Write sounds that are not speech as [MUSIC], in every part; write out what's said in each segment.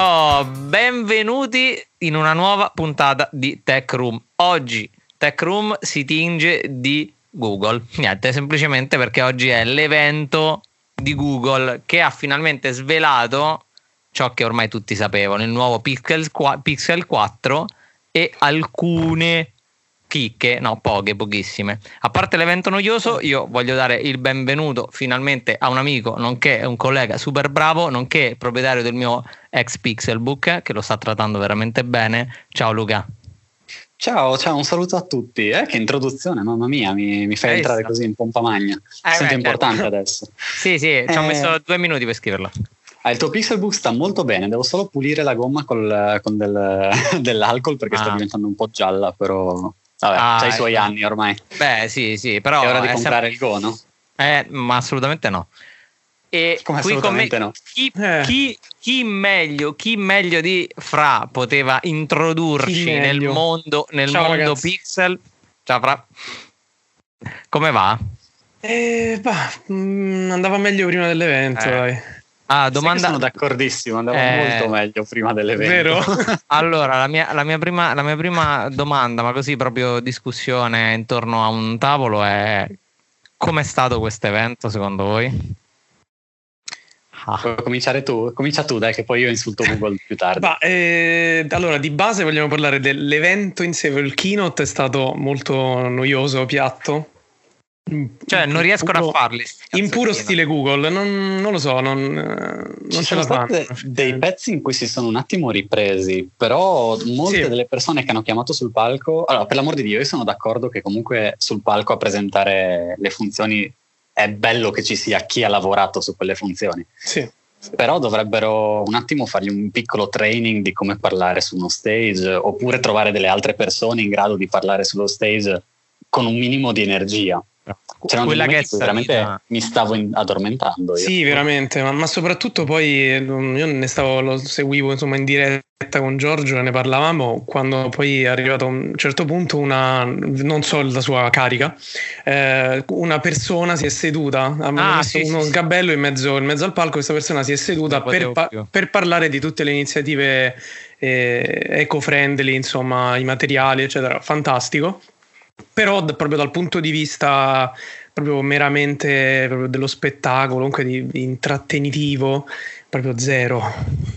Oh, benvenuti in una nuova puntata di Tech Room. Oggi Tech Room si tinge di Google. Niente, semplicemente perché oggi è l'evento di Google che ha finalmente svelato ciò che ormai tutti sapevano, il nuovo Pixel 4 e alcune chicche, no, poche, pochissime. A parte l'evento noioso, io voglio dare il benvenuto finalmente a un amico, nonché un collega super bravo, nonché proprietario del mio ex Pixelbook, che lo sta trattando veramente bene. Ciao Luca. Ciao, ciao, un saluto a tutti. Eh, che introduzione, mamma mia, mi, mi fai entrare così in pompa magna. Eh, Sento importante certo. adesso. Sì, sì, ci ho eh, messo due minuti per scriverlo. Ah, il tuo Pixelbook sta molto bene, devo solo pulire la gomma col, con del, [LAUGHS] dell'alcol perché ah. sta diventando un po' gialla, però Vabbè, ah, i suoi ecco. anni ormai. Beh, sì, sì, però... È ora di comprare sempre... il Go, no? Eh, ma assolutamente no. E Come qui assolutamente no? Chi, eh. chi, chi, meglio, chi meglio di Fra poteva introdurci nel mondo, nel Ciao, mondo Pixel? Ciao Fra. Come va? Eh, bah, mm, andava meglio prima dell'evento, eh. Ah, domanda... sono d'accordissimo, andava eh... molto meglio prima dell'evento. Vero? [LAUGHS] allora, la mia, la, mia prima, la mia prima domanda, ma così proprio discussione intorno a un tavolo è com'è stato questo evento secondo voi? Ah. Puoi cominciare tu? Comincia tu, dai, che poi io insulto Google più tardi. [LAUGHS] Ma, eh, allora, di base vogliamo parlare dell'evento in sé. Il keynote è stato molto noioso, piatto cioè, non riescono puro, a farli. In puro stile Google, non, non lo so, non, non ce la fanno. dei pezzi in cui si sono un attimo ripresi, però molte sì. delle persone che hanno chiamato sul palco, allora per l'amor di Dio, io sono d'accordo che comunque sul palco a presentare le funzioni è bello che ci sia chi ha lavorato su quelle funzioni. Sì. Sì. Però dovrebbero un attimo fargli un piccolo training di come parlare su uno stage, oppure trovare delle altre persone in grado di parlare sullo stage con un minimo di energia. C'era quella che veramente mi stavo in, addormentando. Io. Sì, veramente, ma, ma, soprattutto poi io ne stavo, lo seguivo insomma in diretta con Giorgio e ne parlavamo quando poi è arrivato a un certo punto una, non so la sua carica, eh, una persona si è seduta, ha ah, messo sì, uno sì, sgabello in mezzo, in mezzo, al palco, questa persona si è seduta per, pa- per, parlare di tutte le iniziative eh, eco-friendly, insomma i materiali, eccetera, fantastico però proprio dal punto di vista proprio meramente proprio dello spettacolo, comunque di, di intrattenitivo, proprio zero.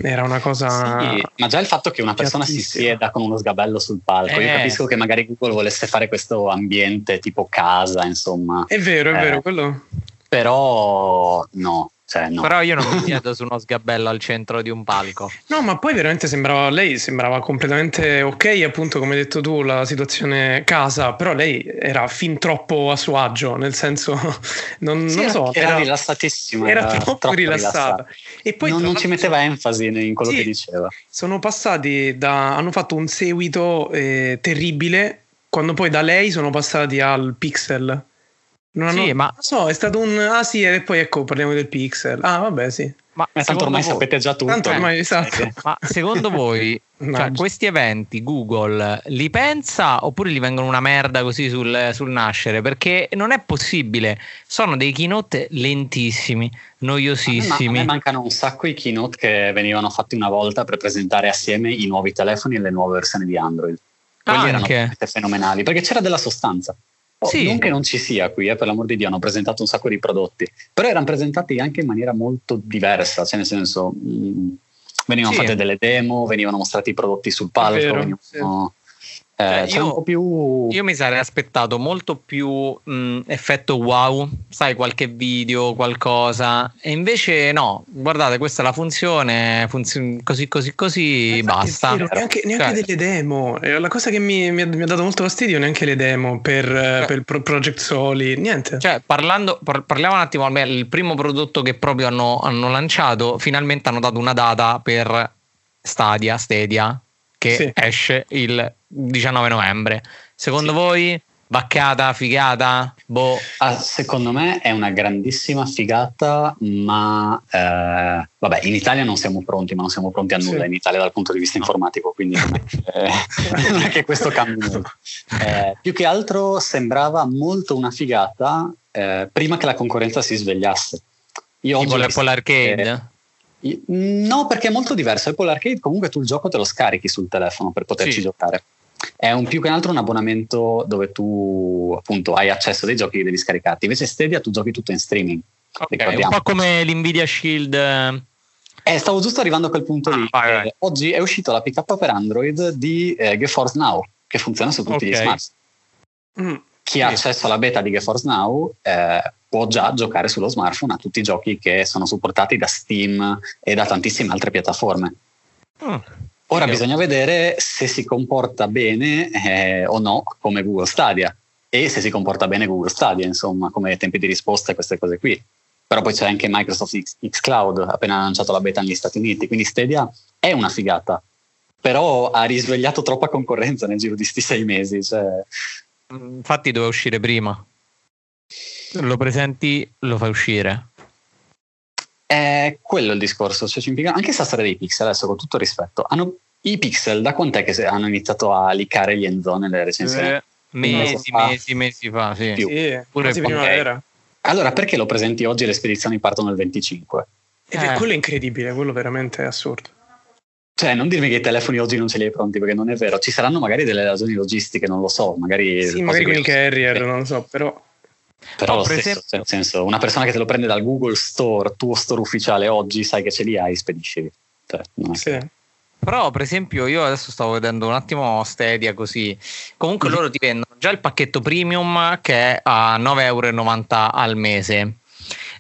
Era una cosa. Sì, ma già il fatto che una persona si sieda con uno sgabello sul palco, eh. io capisco che magari Google volesse fare questo ambiente tipo casa, insomma. È vero, è eh, vero, quello. Però no, cioè, no. Però io non mi siedo su uno sgabello al centro di un palco. No, ma poi veramente sembrava lei sembrava completamente ok, appunto, come hai detto tu, la situazione casa, però lei era fin troppo a suo agio, nel senso [LAUGHS] non, sì, non lo so, era, era rilassatissima, era, era troppo, troppo rilassata. rilassata. E poi non, non ci metteva enfasi in quello sì, che diceva. Sono passati da hanno fatto un seguito eh, terribile quando poi da lei sono passati al Pixel non. Sì, ma so, è stato un ah sì, e poi ecco, parliamo del pixel. Ah, vabbè, sì. Ma, ma tanto ormai voi... sapete già tutto. Tanto ormai, esatto. Ma secondo voi [LAUGHS] cioè, questi eventi Google li pensa oppure gli vengono una merda così sul, sul, nascere? Perché non è possibile. Sono dei keynote lentissimi, noiosissimi. A me, a me mancano un sacco i keynote che venivano fatti una volta per presentare assieme i nuovi telefoni e le nuove versioni di Android. Quelli Anche. erano fenomenali perché c'era della sostanza. Oh, sì. Non che non ci sia qui, eh, per l'amor di Dio, hanno presentato un sacco di prodotti, però erano presentati anche in maniera molto diversa, cioè nel senso mh, mm, venivano sì. fatte delle demo, venivano mostrati i prodotti sul palco, venivano, sì. Eh, cioè, io, più... io, mi sarei aspettato molto più mh, effetto wow, sai, qualche video, qualcosa, e invece no, guardate, questa è la funzione, funzion- così, così, così, basta. Vero, neanche, neanche cioè, delle demo, eh, la cosa che mi, mi, ha, mi, ha, dato molto fastidio, neanche le demo per, cioè, per Pro- Project Soli, niente. Cioè, parlando, par- parliamo un attimo, il primo prodotto che proprio hanno, hanno lanciato, finalmente hanno dato una data per Stadia, Stadia, che sì. esce il 19 novembre. Secondo sì. voi Baccata, figata? Boh. Ah, secondo me è una grandissima figata, ma eh, vabbè, in Italia non siamo pronti, ma non siamo pronti a nulla sì. in Italia dal punto di vista informatico, quindi non è, eh, [LAUGHS] non è che questo cambi molto. Eh, più che altro sembrava molto una figata eh, prima che la concorrenza si svegliasse. Io tipo l'Apple Arcade? No, perché è molto diverso. Apple Arcade comunque tu il gioco te lo scarichi sul telefono per poterci sì. giocare. È un più che altro un abbonamento dove tu appunto hai accesso dei giochi che devi scaricarti. Invece Stadia tu giochi tutto in streaming. Okay, un po' come l'Nvidia Shield. Eh, stavo giusto arrivando a quel punto ah, lì. Vai, vai. Eh, oggi è uscita la pick-up per Android di eh, GeForce Now, che funziona su tutti okay. gli smart. Mm, Chi sì. ha accesso alla beta di GeForce Now eh, può già giocare sullo smartphone a tutti i giochi che sono supportati da Steam e da tantissime altre piattaforme. Mm. Ora Io. bisogna vedere se si comporta bene eh, o no come Google Stadia e se si comporta bene Google Stadia, insomma, come tempi di risposta e queste cose qui. Però poi c'è anche Microsoft X, X Cloud, appena lanciato la beta negli Stati Uniti, quindi Stadia è una figata, però ha risvegliato troppa concorrenza nel giro di questi sei mesi. Cioè... Infatti doveva uscire prima lo presenti, lo fai uscire. È quello il discorso. Cioè, anche sta storia dei pixel, adesso con tutto rispetto, hanno, i pixel da quant'è che hanno iniziato a licare gli enzone nelle recensioni? Eh, mesi, mesi, mesi fa, sì. Più. sì Pure primavera. Allora, perché lo presenti oggi e le spedizioni partono il 25? Eh. Quello è incredibile, quello veramente è assurdo. Cioè, non dirmi che i telefoni oggi non ce li hai pronti, perché non è vero. Ci saranno magari delle ragioni logistiche, non lo so. Magari sì, magari con i carrier, non lo so, però però lo stesso, esempio... nel senso, una persona che te lo prende dal Google Store, tuo store ufficiale oggi, sai che ce li hai, spedisci. Cioè, sì. Però, per esempio, io adesso stavo vedendo un attimo Stadia così. Comunque mm-hmm. loro ti vendono già il pacchetto premium che è a 9,90 euro al mese.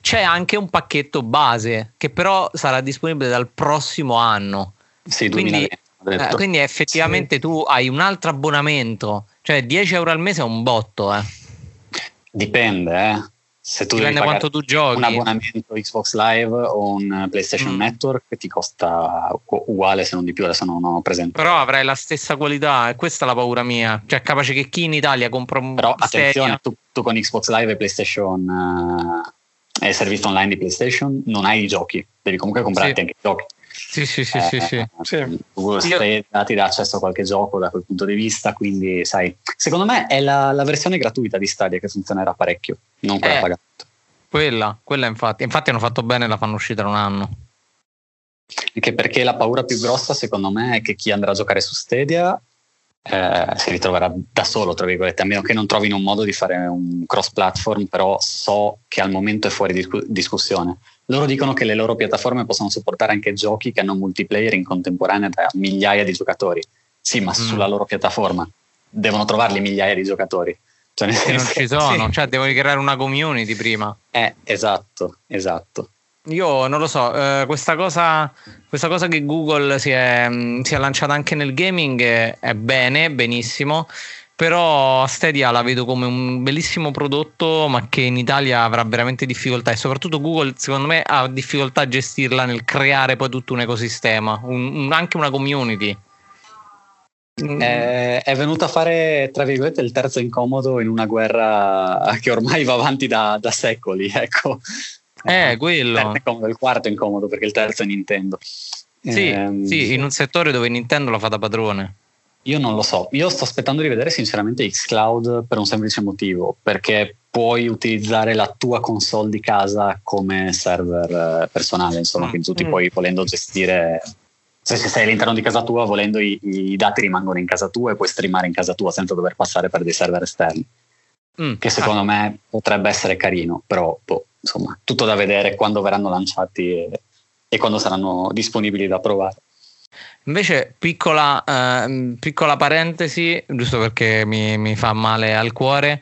C'è anche un pacchetto base che però sarà disponibile dal prossimo anno. Sì, quindi, eh, quindi effettivamente sì. tu hai un altro abbonamento, cioè 10 euro al mese è un botto, eh. Dipende, eh. Se tu Dipende quanto tu giochi. Un abbonamento Xbox Live o un PlayStation mm. Network ti costa uguale se non di più, adesso non ho presente. Però avrai la stessa qualità e questa è la paura mia. Cioè capace che chi in Italia compra un Però attenzione, tu, tu, con Xbox Live e PlayStation uh, e il servizio online di PlayStation non hai i giochi, devi comunque comprarti sì. anche i giochi. Sì, sì, sì, eh, sì, sì. Google State ti dà accesso a qualche gioco da quel punto di vista, quindi sai, secondo me è la, la versione gratuita di Stadia che funzionerà parecchio, non quella eh, pagata. Quella, quella infatti, infatti hanno fatto bene, la fanno uscire un anno. Anche perché la paura più grossa secondo me è che chi andrà a giocare su Stadia eh, si ritroverà da solo, tra virgolette, a meno che non trovino un modo di fare un cross platform, però so che al momento è fuori discu- discussione. Loro dicono che le loro piattaforme possono supportare anche giochi che hanno multiplayer in contemporanea da migliaia di giocatori. Sì, ma mm. sulla loro piattaforma devono trovarli migliaia di giocatori. Cioè, nel senso, non ci sono, [LAUGHS] sì. cioè devono creare una community prima. Eh, esatto, esatto. Io non lo so, eh, questa, cosa, questa, cosa, che Google si è, mm, si è, lanciata anche nel gaming è bene, benissimo, però Stadia la vedo come un bellissimo prodotto ma che in Italia avrà veramente difficoltà e soprattutto Google secondo me ha difficoltà a gestirla nel creare poi tutto un ecosistema, un, un, anche una community. È, è venuto a fare, tra virgolette, il terzo incomodo in una guerra che ormai va avanti da, da secoli, ecco. Eh, quello. Il, il quarto incomodo perché il terzo è Nintendo. Sì, ehm, sì, in un settore dove Nintendo la fa da padrone. Io non lo so, io sto aspettando di vedere sinceramente xCloud per un semplice motivo, perché puoi utilizzare la tua console di casa come server eh, personale, insomma, mm. quindi tu ti mm. puoi volendo gestire, se sei all'interno di casa tua, volendo i, i, dati rimangono in casa tua e puoi streamare in casa tua senza dover passare per dei server esterni, mm. che secondo ah. me potrebbe essere carino, però boh, insomma, tutto da vedere quando verranno lanciati e, e quando saranno disponibili da provare. Invece, piccola, eh, piccola parentesi, giusto perché mi, mi, fa male al cuore.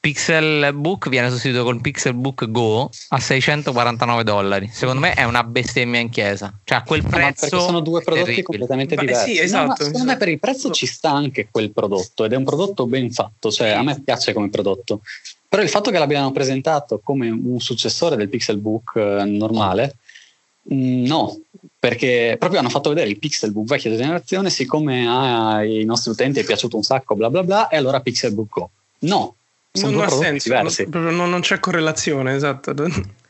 Pixelbook viene sostituito con Pixelbook Go a 649 dollari. Secondo me è una bestemmia in chiesa. Cioè, a quel prezzo. No, sono due prodotti terribile. completamente diversi. Sì, esatto, no, secondo esatto. me per il prezzo ci sta anche quel prodotto ed è un prodotto ben fatto. Cioè, a me piace come prodotto. Però il fatto che l'abbiano presentato come un successore del Pixelbook eh, normale, mm, no, perché proprio hanno fatto vedere il Pixelbook vecchia generazione, siccome ai nostri utenti è piaciuto un sacco, bla bla bla, e allora Pixelbook Go. No, sono non due prodotti senso, diversi. Non, non, c'è correlazione, esatto. [LAUGHS]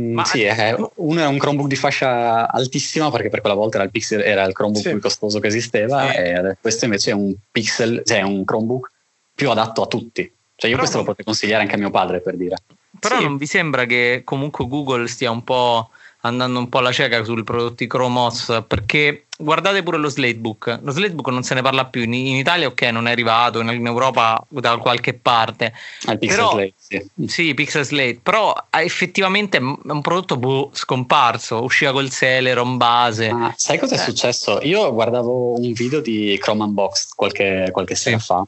Mm, Ma sì, è, uno è un Chromebook di fascia altissima perché per quella volta era il, Pixel, era il Chromebook sì. più costoso che esisteva sì. e questo invece è un Pixel, cioè un Chromebook più adatto a tutti. Cioè io Però questo lo potrei consigliare anche a mio padre per dire. Però sì. non vi sembra che comunque Google stia un po' andando un po' alla cieca sui prodotti Chrome OS perché guardate pure lo Slatebook. Lo Slatebook non se ne parla più. In, in Italia, ok, non è arrivato, in, in Europa da qualche parte. Ah, Pixel però, Slate, sì. sì. Pixel Slate. Però effettivamente è un prodotto boh, scomparso. Usciva col Celeron base. Ah, sai cosa è eh. successo? Io guardavo un video di Chrome Unboxed qualche, qualche sera sì. fa.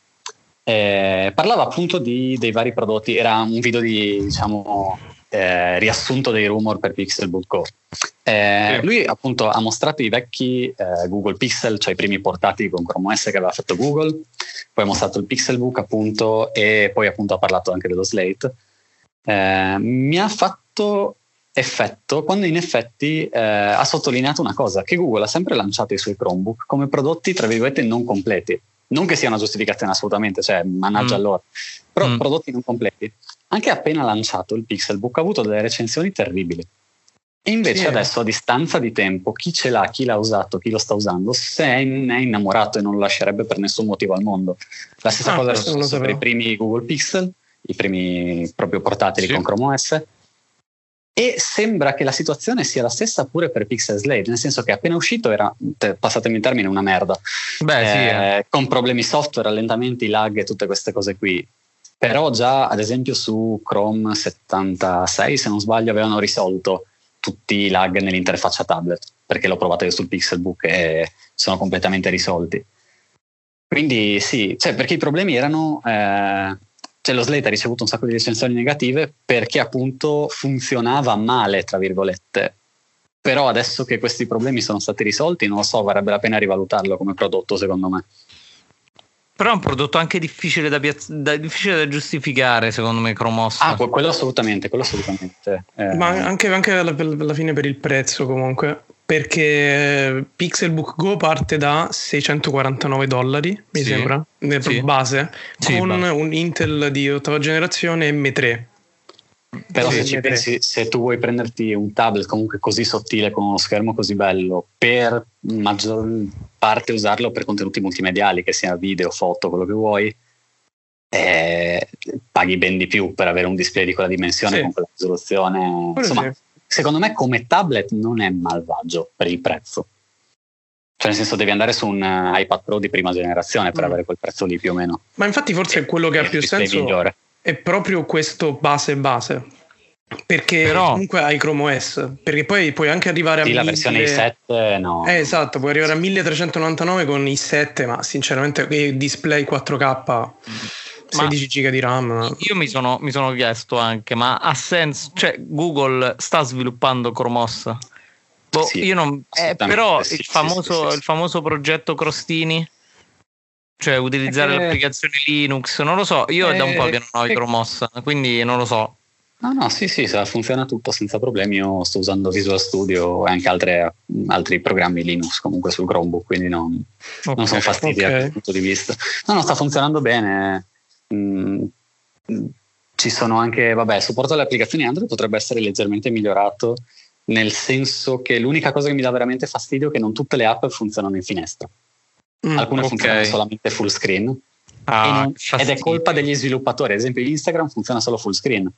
Eh, parlava appunto di, dei vari prodotti. Era un video di diciamo eh, riassunto dei rumor per Pixelbook Go. Eh, lui appunto ha mostrato i vecchi eh, Google Pixel, cioè i primi portati con Chrome OS che aveva fatto Google, poi ha mostrato il Pixelbook appunto e poi appunto ha parlato anche dello Slate. Eh, mi ha fatto effetto quando in effetti eh, ha sottolineato una cosa, che Google ha sempre lanciato i suoi Chromebook come prodotti tra virgolette non completi. Non che sia una giustificazione assolutamente, cioè mannaggia mm. loro, però mm. prodotti non completi anche appena lanciato il Pixelbook ha avuto delle recensioni terribili. E invece sì, adesso a distanza di tempo chi ce l'ha, chi l'ha usato, chi lo sta usando, se è innamorato e non lo lascerebbe per nessun motivo al mondo. La stessa ah, cosa è successa per i primi Google Pixel, i primi proprio portatili sì. con Chrome OS. E sembra che la situazione sia la stessa pure per Pixel Slate, nel senso che appena uscito era, passatemi il termine, una merda. Beh, eh, sì, eh. Con problemi software, rallentamenti, lag e tutte queste cose qui però già ad esempio su Chrome 76 se non sbaglio avevano risolto tutti i lag nell'interfaccia tablet perché l'ho provato io sul Pixelbook e sono completamente risolti. Quindi sì, cioè perché i problemi erano eh, cioè lo Slate ha ricevuto un sacco di recensioni negative perché appunto funzionava male tra virgolette. Però adesso che questi problemi sono stati risolti non lo so, varrebbe la pena rivalutarlo come prodotto secondo me però è un prodotto anche difficile da, piazz- da, difficile da giustificare, secondo me, Chromos. Ah, quello assolutamente, quello assolutamente. Eh. Ma anche, anche alla, alla, fine per il prezzo, comunque. Perché Pixelbook Go parte da 649 dollari, mi sì. sembra, sì. base, sì, con base. un Intel di ottava generazione M3 però se ci pensi, se tu vuoi prenderti un tablet comunque così sottile con uno schermo così bello, per maggior parte usarlo per contenuti multimediali, che sia video, foto, quello che vuoi, eh, paghi ben di più per avere un display di quella dimensione sì. con quella risoluzione. Insomma, sì. secondo me come tablet non è malvagio per il prezzo. Cioè, nel senso, devi andare su un iPad Pro di prima generazione per mm. avere quel prezzo lì più o meno. Ma infatti, forse è quello che ha più senso. Migliore è proprio questo base base. Perché Però, comunque hai Chrome OS, perché poi puoi anche arrivare sì, a. la versione i7 no. Eh, esatto, puoi arrivare a 1399 con i7, ma sinceramente display 4K. 16 giga di RAM. Io mi sono, mi sono, chiesto anche, ma ha senso? Cioè, Google sta sviluppando Chromos? Boh, sì, io non, eh, però sì, il, famoso, il famoso progetto Crostini cioè, utilizzare le applicazioni Linux, non lo so. Io è da un po' che non ho i Chrome OS, quindi non lo so. No, no, sì, sì, funziona tutto senza problemi. Io sto usando Visual Studio e anche altre, altri programmi Linux comunque sul Chromebook, quindi non, okay, non sono fastidi okay. da quel punto di vista. No, no, sta funzionando bene. Mm, ci sono anche, vabbè, il supporto alle applicazioni Android potrebbe essere leggermente migliorato, nel senso che l'unica cosa che mi dà veramente fastidio è che non tutte le app funzionano in finestra. Mm, Alcune okay. funzionano solamente full screen. Ah, non, ed è colpa degli sviluppatori. Ad esempio, Instagram funziona solo full screen.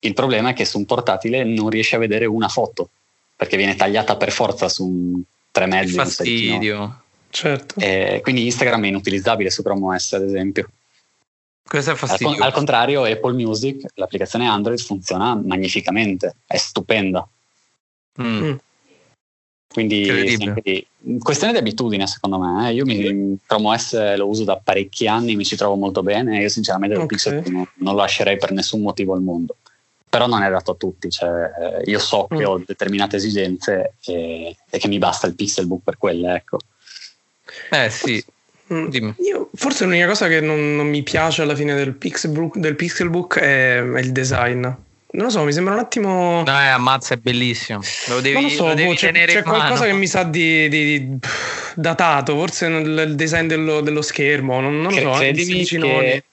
Il problema è che su un portatile non riesci a vedere una foto perché viene tagliata per forza su un tre mezzi. Fastidio. Certo. E quindi Instagram è inutilizzabile su Chrome OS, ad esempio. Questo è fastidio. Al, al contrario, Apple Music, l'applicazione Android, funziona magnificamente, è stupenda. Mm. Quindi di, questione di abitudine, secondo me. Eh. Io mi, Chrome OS lo uso da parecchi anni, mi ci trovo molto bene. Io, sinceramente, okay. il Pixel non, non lo lascerei per nessun motivo al mondo. Però non è dato a tutti. Cioè, io so che mm. ho determinate esigenze e, e, che mi basta il Pixelbook per quelle. Ecco. Eh sì. Mm. Io, forse l'unica cosa che non, non, mi piace alla fine del Pixelbook, del Pixelbook è, è il design non lo so, mi sembra un attimo. No, eh, ammazza, è bellissimo. Lo devi, non lo so, lo devi boh, c'è, c'è qualcosa che mi sa di, di, di datato, forse il design dello, dello schermo, non, non lo so. Credimi che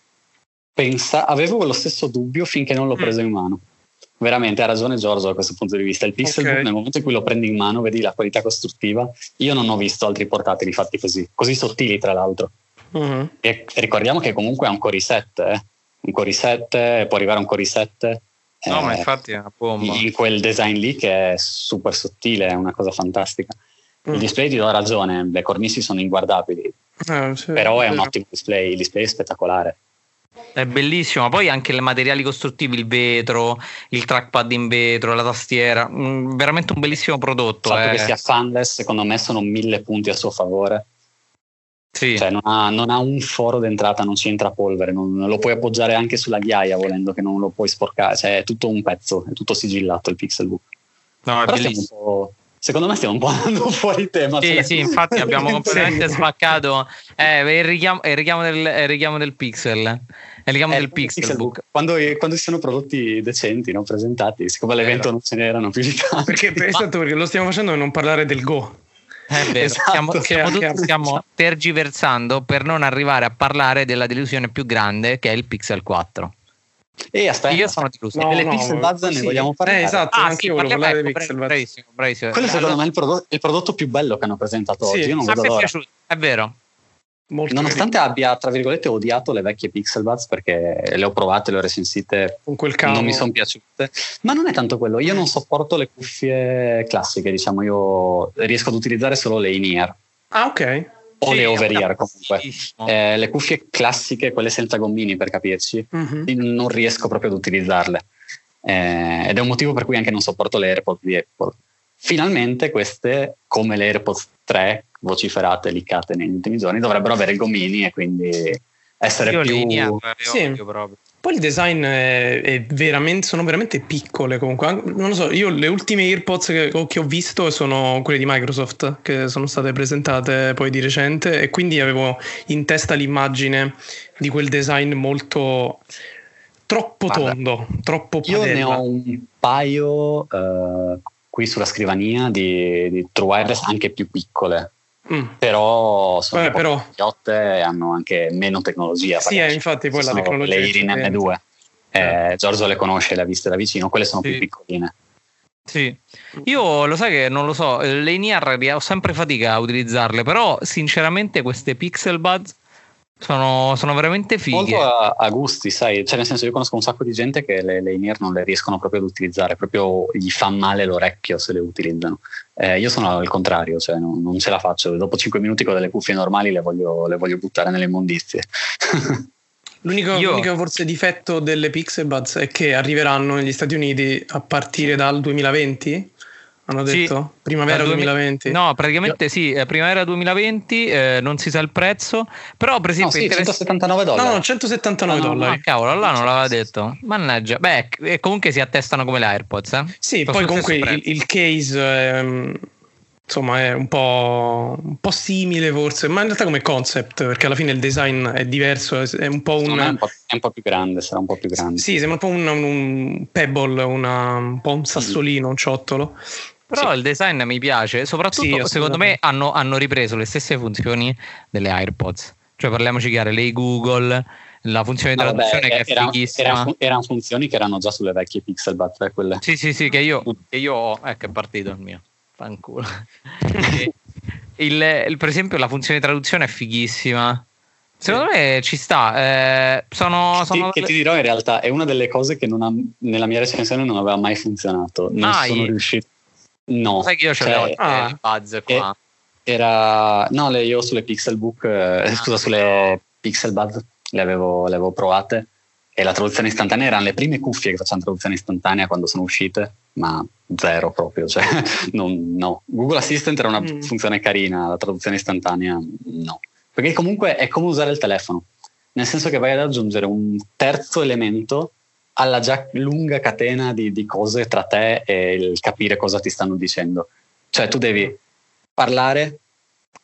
pensa, avevo lo stesso dubbio finché non l'ho mm. preso mm. in mano. Veramente ha ragione Giorgio da questo punto di vista. Il Pixelbook, okay. nel momento in cui lo prendi in mano, vedi la qualità costruttiva. Io non ho visto altri portatili fatti così, così sottili, tra l'altro. Mm-hmm. E ricordiamo che comunque è un Core i7, eh? un Core i7, può arrivare a un Core i7 No, eh, ma infatti è una bomba. In quel design lì che è super sottile, è una cosa fantastica. Il mm. display ti do ragione, le cornici sono inguardabili, eh, sì, però è, è un ottimo display, il display è spettacolare. È bellissimo, poi anche i materiali costruttivi, il vetro, il trackpad in vetro, la tastiera, mm, veramente un bellissimo prodotto. Il fatto eh. che sia fanless, secondo me, sono mille punti a suo favore. Sì. Cioè, non ha, non ha, un foro d'entrata, non ci entra polvere, non, lo puoi appoggiare anche sulla ghiaia volendo che non lo puoi sporcare, cioè è tutto un pezzo, è tutto sigillato il Pixelbook. No, è Però bellissimo secondo me stiamo un po' andando [LAUGHS] fuori tema. Sì, cioè... sì, infatti abbiamo [LAUGHS] completamente spaccato eh, il, richiamo, il, richiamo del, il, richiamo, del, pixel. Il richiamo eh, del pixel book. Quando, quando, si sono prodotti decenti, no, presentati, siccome all'evento non ce n'erano più di tanto. Perché, [LAUGHS] Ma... esatto, perché lo stiamo facendo per non parlare del Go. È vero, esatto, stiamo, stiamo, tutti, stiamo tergiversando per non arrivare a parlare della delusione più grande che è il Pixel 4. E aspetta, io sono deluso. No, delle no, Pixel Buzz sì. ne vogliamo parlare. Eh, esatto, ah, anche sì, io volevo parlare dei Pixel Buzz. Bravissimo, bravissimo. Quello secondo me è il prodotto, il prodotto, più bello che hanno presentato sì, oggi. Io non vedo l'ora. Piaciuto. È vero. Molto Nonostante carino. abbia, tra virgolette, odiato le vecchie Pixel Buds perché le ho provate, le ho recensite, Con quel cavo. non mi sono piaciute. Ma non è tanto quello, io non sopporto le cuffie classiche, diciamo, io riesco ad utilizzare solo le in-ear. Ah, ok o sì, le over-ear comunque. Eh, le cuffie classiche, quelle senza gommini per capirci, uh-huh. non riesco proprio ad utilizzarle. Eh, ed è un motivo per cui anche non sopporto le AirPods di Apple. Finalmente queste, come le AirPods 3 vociferate, liccate negli ultimi giorni, dovrebbero avere gommini e quindi essere Io più... Linea, sì. proprio. Poi il design è, è veramente, sono veramente piccole comunque. Non lo so, io le ultime AirPods che, che, ho visto sono quelle di Microsoft che sono state presentate poi di recente e quindi avevo in testa l'immagine di quel design molto troppo Guarda, tondo, troppo padella. Io ne ho un paio uh, qui sulla scrivania di, di True Wireless anche più piccole Mm. Però sono Vabbè, però... e hanno anche meno tecnologia. Sì, eh, infatti poi la tecnologia. Le Irin M2. Eh, Giorgio le conosce, le ha viste da vicino, quelle sono sì. più piccoline. Sì, io lo sai che non lo so, le INR ho sempre fatica a utilizzarle, però sinceramente queste Pixel Buds sono, sono, veramente fighe. Molto a, a, gusti, sai, cioè nel senso io conosco un sacco di gente che le, le in non le riescono proprio ad utilizzare, proprio gli fa male l'orecchio se le utilizzano. Eh, io sono al contrario, cioè non, non, ce la faccio, dopo 5 minuti con delle cuffie normali le voglio, le voglio buttare nelle immondizie. [LAUGHS] L'unico, io... l'unico, forse difetto delle Pixel Buds è che arriveranno negli Stati Uniti a partire dal 2020 hanno detto? Sì, primavera 2020? No, praticamente Io... sì, eh, primavera 2020, eh, non si sa il prezzo, però per esempio... No, sì, 179 dollari. No, no 179 no, dollari. No, cavolo, là non l'aveva detto. Mannaggia. Beh, e comunque si attestano come l'AirPods, eh? Sì, poi comunque il, il, case... Ehm, insomma è un po', un po', simile forse, ma in realtà come concept, perché alla fine il design è diverso, è un po' un... È un po', è un po più grande, sarà un po' più grande. Sì, sembra un po' un, un pebble, una, un po' un sassolino, un ciottolo. Però sì. il design mi piace, soprattutto sì, secondo me hanno, hanno, ripreso le stesse funzioni delle AirPods. Cioè parliamoci chiaro, lei Google, la funzione di traduzione che era, è fighissima. Erano, funzioni che erano già sulle vecchie Pixel Buds, quelle. Sì, sì, sì, che io, che io ho, eh, che è partito il mio, fanculo. [LAUGHS] il, il, per esempio la funzione di traduzione è fighissima. Secondo me ci sta. Eh, sono, sono... Che, che, ti dirò in realtà è una delle cose che ha, nella mia recensione non aveva mai funzionato. Non mai. sono riuscito No. Sai che io ce l'ho cioè, ah, il buzz qua. Era, no, le, io sulle Pixelbook, eh, ah, scusa, sulle Pixel Buzz le avevo, le avevo provate e la traduzione istantanea erano le prime cuffie che facevano traduzione istantanea quando sono uscite, ma zero proprio. Cioè, [LAUGHS] non, no. Google Assistant era una mm. funzione carina, la traduzione istantanea no. Perché comunque è come usare il telefono, nel senso che vai ad aggiungere un terzo elemento alla già lunga catena di, di, cose tra te e il capire cosa ti stanno dicendo. Cioè tu devi parlare,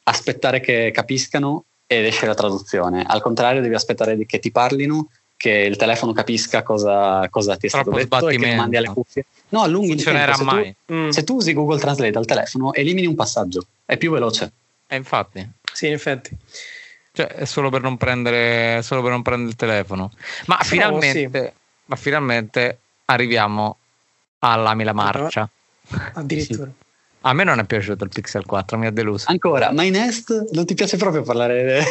aspettare che capiscano ed esce la traduzione. Al contrario devi aspettare che ti parlino, che il telefono capisca cosa, cosa ti è stato detto e che mandi alle cuffie. No, allunghi il tempo. Se mai. Tu, mm. se tu usi Google Translate al telefono, elimini un passaggio, è più veloce. E infatti. Sì, in effetti. Cioè, è solo per non prendere, solo per non prendere il telefono. Ma Però, finalmente... Sì ma finalmente arriviamo alla Mila Marcia. Addirittura. A me non è piaciuto il Pixel 4, mi ha deluso. Ancora, ma in Nest non ti piace proprio parlare?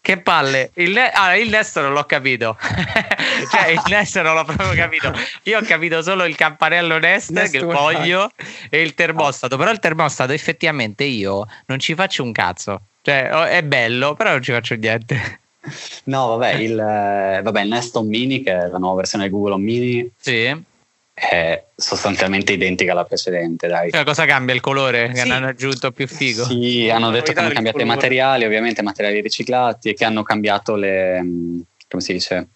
che palle. Il, ne- ah, il Nest non l'ho capito. [LAUGHS] cioè, il Nest non l'ho proprio capito. Io ho capito solo il campanello Nest, Nest che voglio, e il termostato. Però il termostato effettivamente io non ci faccio un cazzo. Cioè, è bello, però non ci faccio niente. No, vabbè, il, vabbè, il Nest Home Mini, che è la nuova versione di Google Home Mini. Sì è sostanzialmente identica alla precedente. Dai. Cioè, cosa cambia il colore? Che sì. hanno aggiunto più figo? Sì, hanno detto che hanno cambiato i materiali, ovviamente materiali riciclati e che hanno cambiato le, mm, come si dice,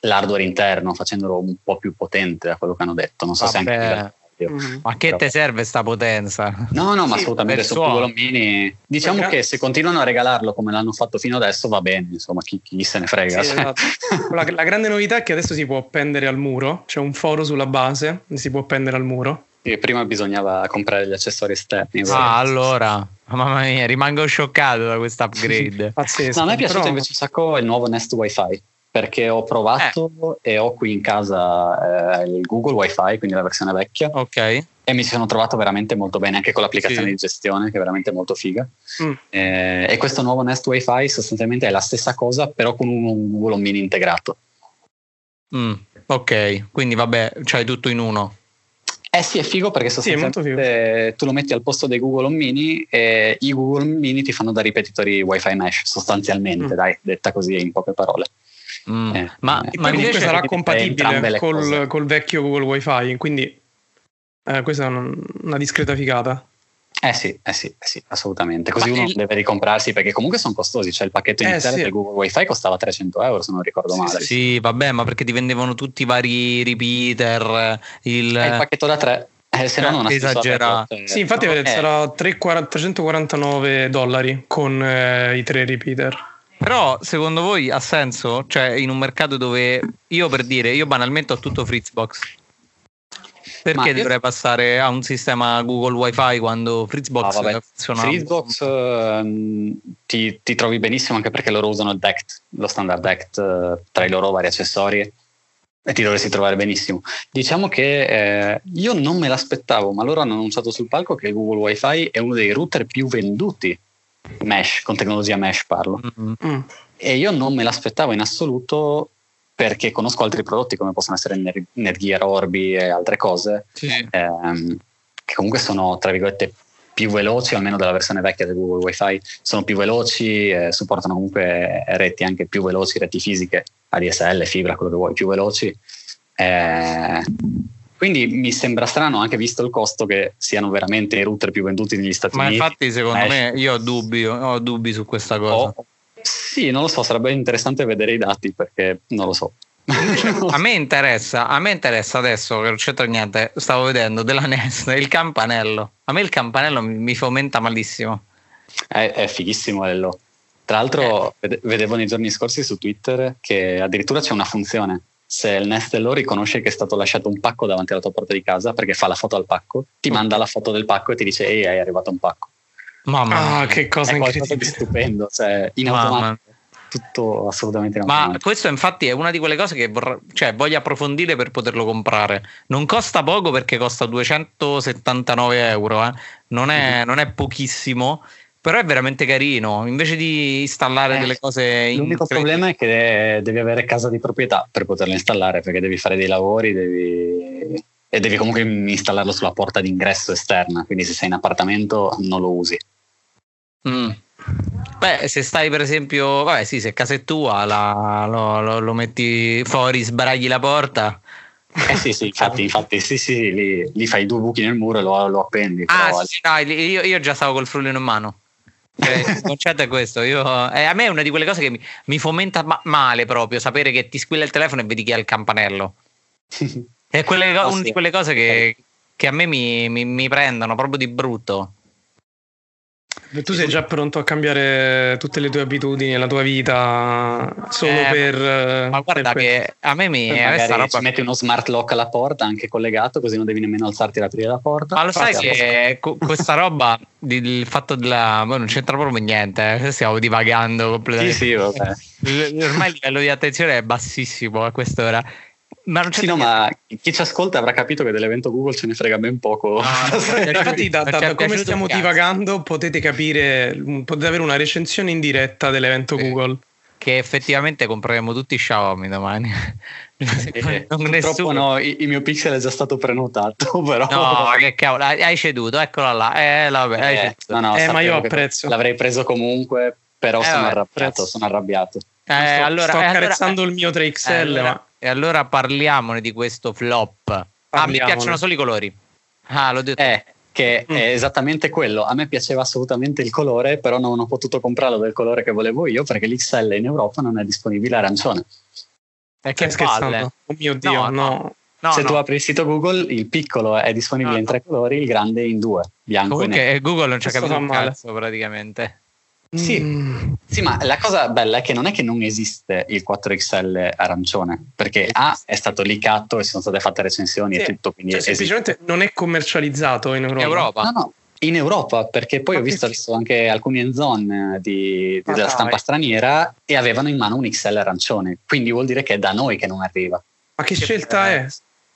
l'hardware interno facendolo un po' più potente da quello che hanno detto. Non so Vabbè. se anche Mm-hmm. Ma che te serve sta potenza? No, no, ma sì, assolutamente su Google Mini. Diciamo Perché? che se continuano a regalarlo come l'hanno fatto fino adesso va bene, insomma, chi, chi se ne frega. Sì, esatto. [LAUGHS] la, la, grande novità è che adesso si può appendere al muro, c'è un foro sulla base e si può appendere al muro. E prima bisognava comprare gli accessori esterni. Ah, allora, mamma mia, rimango scioccato da questo [LAUGHS] upgrade. Pazzesco. No, a me è piaciuto Però... invece un sacco il nuovo Nest Wi-Fi perché ho provato eh. e ho qui in casa eh, il Google Wi-Fi, quindi la versione vecchia. Ok. E mi sono trovato veramente molto bene anche con l'applicazione sì. di gestione, che è veramente molto figa. Mm. Eh, e questo nuovo Nest Wi-Fi sostanzialmente è la stessa cosa, però con un Google Mini integrato. Mm. Ok, quindi vabbè, c'hai tutto in uno. Eh sì, è figo perché sostanzialmente sì, tu lo metti al posto dei Google Home Mini e i Google Home Mini ti fanno da ripetitori Wi-Fi mesh, sostanzialmente, mm. dai, detta così in poche parole. Mm. Eh, ma, eh, ma invece sarà compatibile col, col, vecchio Google Wi-Fi, quindi eh, questa è una, una discreta figata. Eh sì, eh sì, eh sì, assolutamente. Così Ma uno il... deve ricomprarsi perché comunque sono costosi. Cioè il pacchetto eh, iniziale eh, sì. del Google Wi-Fi costava 300 euro, se non ricordo male. Sì, vabbè, ma perché ti vendevano tutti i vari repeater. Il, eh, il pacchetto da 3. Eh, se no non esagerato. Sì, infatti no, sarà 3, 349 dollari con i tre repeater. Però secondo voi ha senso? Cioè, in un mercato dove io per dire, io banalmente ho tutto Fritzbox. Perché io... dovrei passare a un sistema Google Wi-Fi quando Fritzbox ah, funziona? Fritzbox uh, ti, ti, trovi benissimo anche perché loro usano il DECT, lo standard DECT uh, tra i loro vari accessori e ti dovresti trovare benissimo. Diciamo che eh, io non me l'aspettavo, ma loro hanno annunciato sul palco che il Google Wi-Fi è uno dei router più venduti mesh, con tecnologia mesh parlo. Mm-hmm. E io non me l'aspettavo in assoluto perché conosco altri prodotti come possono essere Netgear, Orbi e altre cose, sì. ehm, che comunque sono, tra virgolette, più veloci, almeno della versione vecchia del Google Wi-Fi, sono più veloci, eh, supportano comunque reti anche più veloci, reti fisiche, ADSL, fibra, quello che vuoi, più veloci. Eh, quindi mi sembra strano, anche visto il costo, che siano veramente i router più venduti negli Stati Ma Uniti. Ma infatti, secondo Mesh. me, io ho dubbi, ho dubbi su questa cosa. Oh, sì, non lo so, sarebbe interessante vedere i dati perché non lo so. [LAUGHS] a me interessa, a me interessa adesso che non c'entra niente. Stavo vedendo della [LAUGHS] NES il campanello. A me il campanello mi, mi fomenta malissimo. È, è fighissimo quello. Tra l'altro, eh. vedevo nei giorni scorsi su Twitter che addirittura c'è una funzione se il Nestlé riconosce che è stato lasciato un pacco davanti alla tua porta di casa perché fa la foto al pacco, ti manda la foto del pacco e ti dice ehi è arrivato un pacco. Mamma ah, che cosa è qualcosa di stupendo, cioè in automatico tutto assolutamente in Ma questo infatti è una di quelle cose che vorrà, cioè, voglio approfondire per poterlo comprare. Non costa poco perché costa 279 euro, eh. non, è, mm-hmm. non è pochissimo però è veramente carino invece di installare eh, delle cose l'unico problema è che devi avere casa di proprietà per poterlo installare perché devi fare dei lavori devi... e devi comunque installarlo sulla porta d'ingresso esterna quindi se sei in appartamento non lo usi mm. Beh, se stai per esempio, vabbè, sì, se casa è tua, la, lo, lo, lo, metti fuori, sbaragli la porta. Eh sì, sì, infatti, infatti sì, sì, lì, lì fai due buchi nel muro e lo, lo appendi. Ah, però... sì, no, io, io, già stavo col frullino in mano. Cioè, il concetto è questo. Io, eh, a me è una di quelle cose che mi, mi fomenta ma- male proprio sapere che ti squilla il telefono e vedi chi ha il campanello. [LAUGHS] è quelle, oh, una sì. di quelle cose che, che a me mi, mi, mi prendono proprio di brutto. Tu sei già pronto a cambiare tutte le tue abitudini e la tua vita solo eh, per. Ma guarda per che a me mi. A roba... metti uno smart lock alla porta anche collegato, così non devi nemmeno alzarti e aprire la porta. Ma lo sai che questa roba, il fatto della. non c'entra proprio niente, eh. stiamo divagando completamente. Sì, sì, vabbè. Ormai il livello di attenzione è bassissimo a quest'ora. Ma non c'è sì, no, ma chi ci ascolta avrà capito che dell'evento Google ce ne frega ben poco. [LAUGHS] No, infatti, da, da, da come stiamo divagando, potete capire, potete avere una recensione in diretta dell'evento sì. Google. Che effettivamente compreremo tutti Xiaomi domani. [LAUGHS] Eh, non purtroppo no, il, il, mio pixel è già stato prenotato, [LAUGHS] però. No, che cavolo, hai ceduto, eccola là. Eh, vabbè, eh, no, no, eh ma io apprezzo. L'avrei preso comunque, però eh, sono, vabbè, arrabbiato, sono arrabbiato. Eh, sto, allora, sto accarezzando allora, il mio 3XL, allora, ma e allora parliamone di questo flop. Ah, mi piacciono solo i colori. Ah, l'ho detto. Eh, che mm. è esattamente quello. A me piaceva assolutamente il colore, però non ho potuto comprarlo del colore che volevo io perché l'XL in Europa non è disponibile arancione. E che scherzando? Oh mio Dio, no. no. no Se tu apri il sito Google, il piccolo è disponibile in tre colori, il grande in due, bianco Comunque, e nero. Google non ci ha capito un cazzo praticamente. Sì, mm. sì, ma la cosa bella è che non è che non esiste il 4XL arancione, perché A è stato leakato e sono state fatte recensioni sì. e tutto. Quindi cioè, semplicemente non è commercializzato in Europa. In Europa. No, no, in Europa, perché poi ho visto adesso anche alcuni end-zone di, di, della stampa straniera e avevano in mano un XL arancione, quindi vuol dire che è da noi che non arriva. Ma che, che scelta è?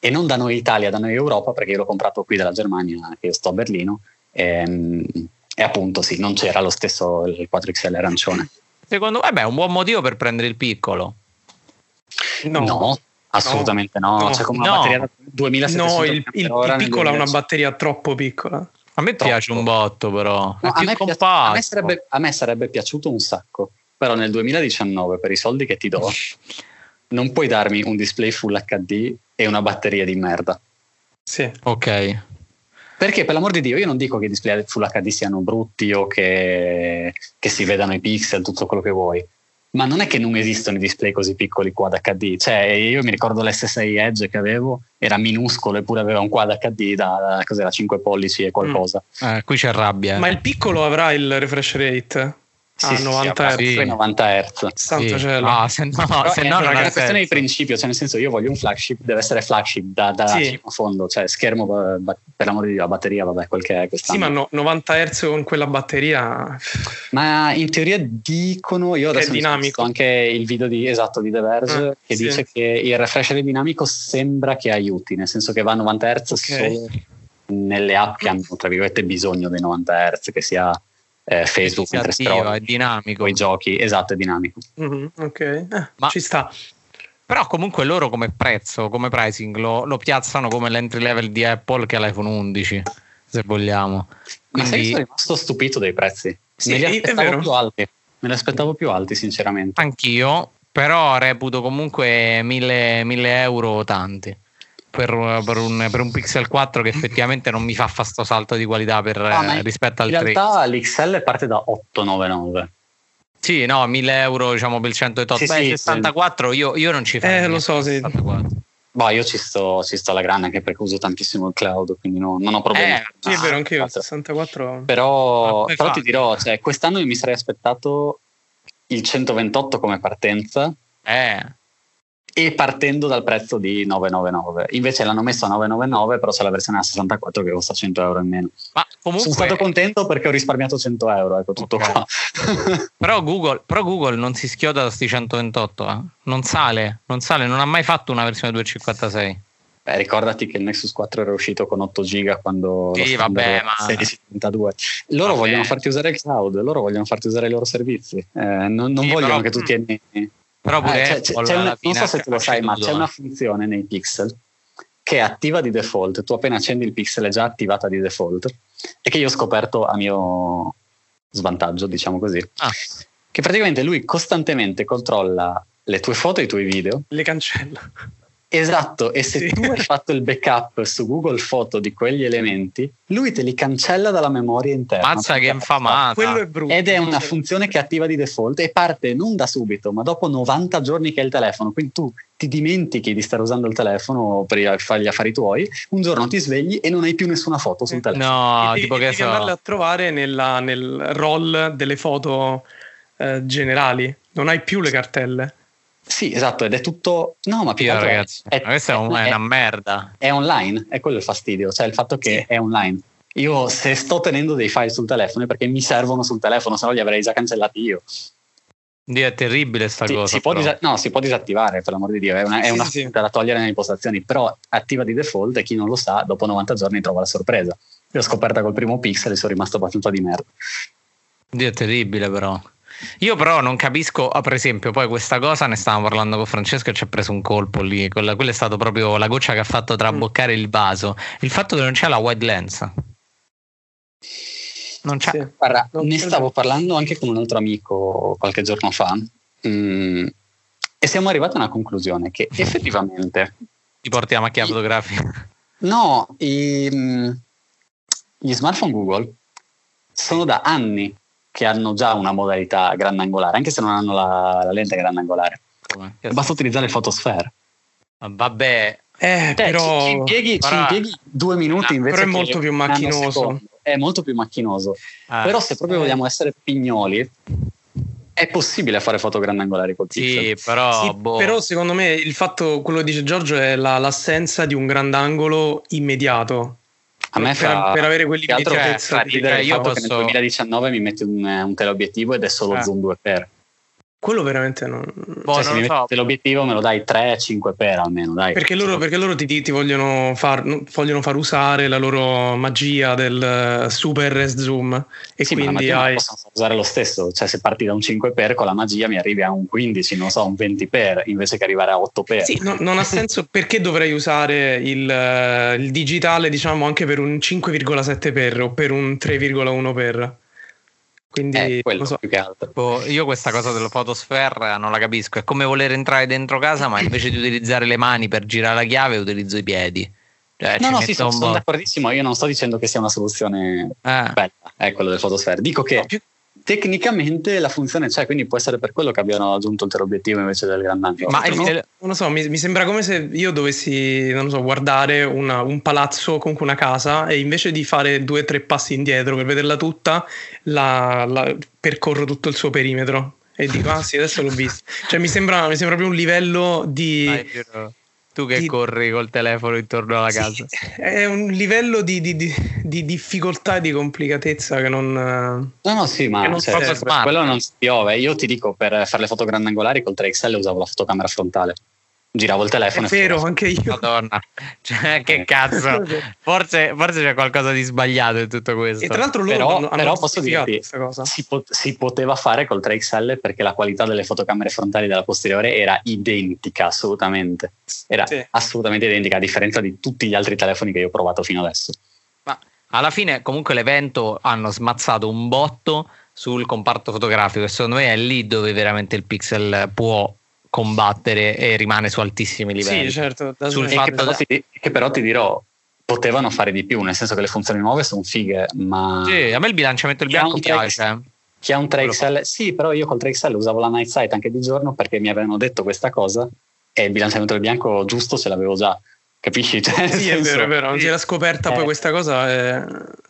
E non da noi Italia, da noi Europa, perché io l'ho comprato qui dalla Germania, che io sto a Berlino. E, ehm, e appunto sì, non c'era lo stesso il 4XL arancione. Secondo me è un buon motivo per prendere il piccolo. No, no assolutamente no. no. C'è come una no. batteria da 2700 No, il, il, il piccolo ha una batteria troppo piccola. A me troppo. piace un botto, però. No, a, me piace, a, me sarebbe, a, me sarebbe, piaciuto un sacco. Però nel 2019, per i soldi che ti do, [LAUGHS] non puoi darmi un display full HD e una batteria di merda. Sì. Ok. Perché per l'amor di Dio io non dico che i display Full HD siano brutti o che, che si vedano i pixel, tutto quello che vuoi, ma non è che non esistono i display così piccoli quad HD. Cioè, io mi ricordo l'S6 Edge che avevo, era minuscolo eppure aveva un quad HD da, da 5 pollici e qualcosa. Mm. Eh, qui c'è rabbia. Eh. Ma il piccolo avrà il refresh rate? Sì, ah, 90 sì, Hz. 90 Hz. Santo cielo. Ah, se no, se no è una questione di principio, cioè nel senso io voglio un flagship, deve essere flagship da, da sì. cima a fondo, cioè schermo per l'amore di Dio, la batteria, vabbè, quel che è quest'anno. Sì, ma no, 90 Hz con quella batteria. Ma in teoria dicono, io adesso ho visto anche il video di, esatto, di The Verge ah, che sì. dice che il refresh dinamico sembra che aiuti, nel senso che va a 90 Hz okay. solo nelle app che hanno tra virgolette bisogno dei 90 Hz, che sia eh, Facebook mentre scrolli. È dinamico. I giochi, esatto, è dinamico. Mm-hmm, ok, eh, Ma, ci sta. Però comunque loro come prezzo, come pricing, lo, lo, piazzano come l'entry level di Apple che è l'iPhone 11, se vogliamo. Quindi... Ma sei sono rimasto stupito dei prezzi. Sì, Me li aspettavo più alti. Me li aspettavo più alti, sinceramente. Anch'io, però reputo comunque 1000, 1000 euro tanti per, per, un, per, un, Pixel 4 che effettivamente non mi fa fare sto salto di qualità per, ah, rispetto al 3. In realtà l'XL parte da 899. Sì, no, 1000 euro diciamo per il 108. Sì, Beh, sì, 64 io, io, non ci faccio. Eh, lo so, sì. Boh, io ci sto, ci sto alla grande anche perché uso tantissimo il cloud, quindi no, non ho problemi. Eh, sì, è vero, anche io, 64. Però, ah, però ti dirò, cioè, quest'anno io mi sarei aspettato il 128 come partenza. Eh e partendo dal prezzo di 999. Invece l'hanno messo a 999, però c'è la versione a 64 che costa 100 euro in meno. Ma comunque... Sono stato contento perché ho risparmiato 100 euro, ecco tutto okay. qua. [LAUGHS] però, Google, però, Google, non si schioda da questi 128, eh? non sale, non sale, non ha mai fatto una versione 256. Beh, ricordati che il Nexus 4 era uscito con 8 giga quando sì, vabbè, ma... 1672. Loro vabbè. vogliono farti usare il cloud, loro vogliono farti usare i loro servizi. Eh, non, non sì, vogliono però... che tu tieni però pure eh, c'è, c'è una, non so se tu lo sai, ma c'è una funzione nei pixel che è attiva di default. Tu appena accendi il pixel è già attivata di default e che io ho scoperto a mio svantaggio, diciamo così. Ah. Che praticamente lui costantemente controlla le tue foto e i tuoi video. Le cancella. Esatto, e se sì. tu hai fatto il backup su Google Foto di quegli elementi, lui te li cancella dalla memoria interna. Mazza che infamata! Quello è brutto. Ed è una funzione che attiva di default e parte non da subito, ma dopo 90 giorni che hai il telefono. Quindi tu ti dimentichi di stare usando il telefono per fare gli affari tuoi, un giorno ti svegli e non hai più nessuna foto sul telefono. No, e tipo devi, che devi so. andarle a trovare nella, nel roll delle foto eh, generali. Non hai più le cartelle. Sì, esatto, ed è tutto. No, ma più Io, ragazzi, è, questa è, è, è, una merda. È online, è quello il fastidio, cioè il fatto che sì. è online. Io se sto tenendo dei file sul telefono è perché mi servono sul telefono, se no li avrei già cancellati io. Dio, è terribile sta si, cosa. Si può, disa- no, si può disattivare, per l'amor di Dio, è una, è una sì, da togliere nelle impostazioni, però attiva di default e chi non lo sa, dopo 90 giorni trova la sorpresa. L'ho scoperta col primo pixel e sono rimasto abbastanza di merda. Dio, è terribile però. Io però non capisco, ah, per esempio, poi questa cosa ne stavamo parlando con Francesco e ci ha preso un colpo lì, quella, quella è stata proprio la goccia che ha fatto traboccare il vaso, il fatto che non c'è la wide lens. Non c'è. Sì. Guarda, non ne c'è stavo parlando anche con un altro amico qualche giorno fa mm, e siamo arrivati a una conclusione che effettivamente... Ti porti a macchina i, fotografica? No, i, mm, gli smartphone Google sono da anni che hanno già una modalità grandangolare, anche se non hanno la, la lente grandangolare. Come? Basta utilizzare il Photosphere. Vabbè, eh, cioè, però... ci, impieghi, ci, impieghi, due minuti invece. Però è molto più macchinoso. È molto più macchinoso. Ah, però se proprio eh. vogliamo essere pignoli, è possibile fare foto grandangolari col pixel. Sì, però, sì, boh. però secondo me il fatto, quello che dice Giorgio, è la, l'assenza di un grandangolo immediato. A me per, fa, per avere quell'immediatezza. Fa ridere il fatto posso... che nel 2019 mi metti un, un teleobiettivo ed è solo eh. zoom 2x. Quello veramente non. Boh, cioè, se mi so. l'obiettivo me lo dai 3-5 per almeno. Dai. Perché loro, perché loro ti, ti vogliono, far, vogliono, far, usare la loro magia del eh, super res zoom. E sì, quindi ma hai... possono usare lo stesso. Cioè, se parti da un 5 per con la magia mi arrivi a un 15, non so, un 20 per invece che arrivare a 8 per. Sì, no, non ha [LAUGHS] senso perché dovrei usare il, eh, il digitale, diciamo, anche per un 5,7 per o per un 3,1 per. Quindi eh, quello so. più che altro. Boh, io questa cosa dello photosfera non la capisco. È come voler entrare dentro casa, ma invece di utilizzare le mani per girare la chiave, utilizzo i piedi. Cioè, no, no, sì, sono, sono d'accordissimo. Io non sto dicendo che sia una soluzione ah. bella, è quello del photosfera. Dico che no, più, tecnicamente la funzione c'è, quindi può essere per quello che abbiano aggiunto il teleobiettivo invece del grandangolo. Ma no? non lo so, mi, mi, sembra come se io dovessi, non so, guardare una, un palazzo, comunque una casa, e invece di fare due o tre passi indietro per vederla tutta, la, la, percorro tutto il suo perimetro. E dico, ah sì, adesso l'ho visto. Cioè, mi sembra, mi sembra proprio un livello di. Dai, tu che di... corri col telefono intorno alla casa. Sì, è un livello di, di, di, difficoltà e di complicatezza che non. No, no, sì, ma non cioè, quello non si piove. Io ti dico, per fare le foto grandangolari col 3XL usavo la fotocamera frontale giravo il telefono. È vero, anche io. Madonna, [LAUGHS] cioè, che cazzo. Forse, forse, c'è qualcosa di sbagliato in tutto questo. E tra l'altro loro però, hanno, però posso dirti, si, pot- si, poteva fare col 3XL perché la qualità delle fotocamere frontali della posteriore era identica, assolutamente. Era sì. assolutamente identica, a differenza di tutti gli altri telefoni che io ho provato fino adesso. Ma alla fine comunque l'evento hanno smazzato un botto sul comparto fotografico e secondo me è lì dove veramente il pixel può combattere e rimane su altissimi livelli. Sì, certo. Sul fatto che però, ti, che però ti dirò, potevano fare di più, nel senso che le funzioni nuove sono fighe, ma... Sì, a me il bilanciamento del bianco piace. Chi ha un 3XL, sì, però io col 3XL usavo la Night Sight anche di giorno perché mi avevano detto questa cosa e il bilanciamento del bianco giusto ce l'avevo già. Capisci? Cioè, sì, senso, è vero, è vero. Non si era scoperta eh, poi questa cosa e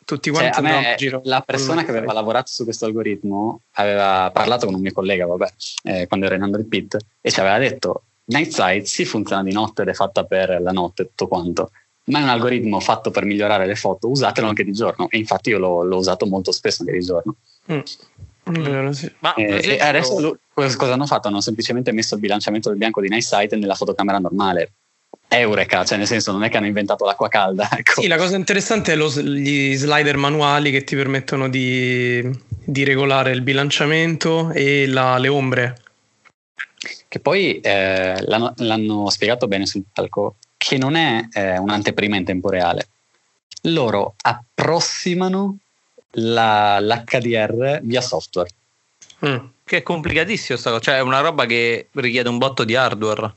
tutti quanti cioè, a me, giro. La persona che aveva lavorato su questo algoritmo aveva parlato con un mio collega, vabbè, eh, quando ero in Android Pit, e ci aveva detto Night Sight sì funziona di notte ed è fatta per la notte tutto quanto, ma è un algoritmo fatto per migliorare le foto, usatelo anche di giorno. E infatti io l'ho, l'ho usato molto spesso anche di giorno. Mm. Vero, sì. Ma eh, e adesso cosa hanno fatto? Hanno semplicemente messo il bilanciamento del bianco di Night Sight nella fotocamera normale Eureka, cioè nel senso non è che hanno inventato l'acqua calda. [LAUGHS] Ecco. Sì, la cosa interessante è lo, gli slider manuali che ti permettono di, di regolare il bilanciamento e la, le ombre. Che poi eh, l'hanno, l'hanno, spiegato bene sul palco che non è eh, un'anteprima in tempo reale. Loro approssimano la, l'HDR via software. Mm. Che è complicatissimo, cioè è una roba che richiede un botto di hardware.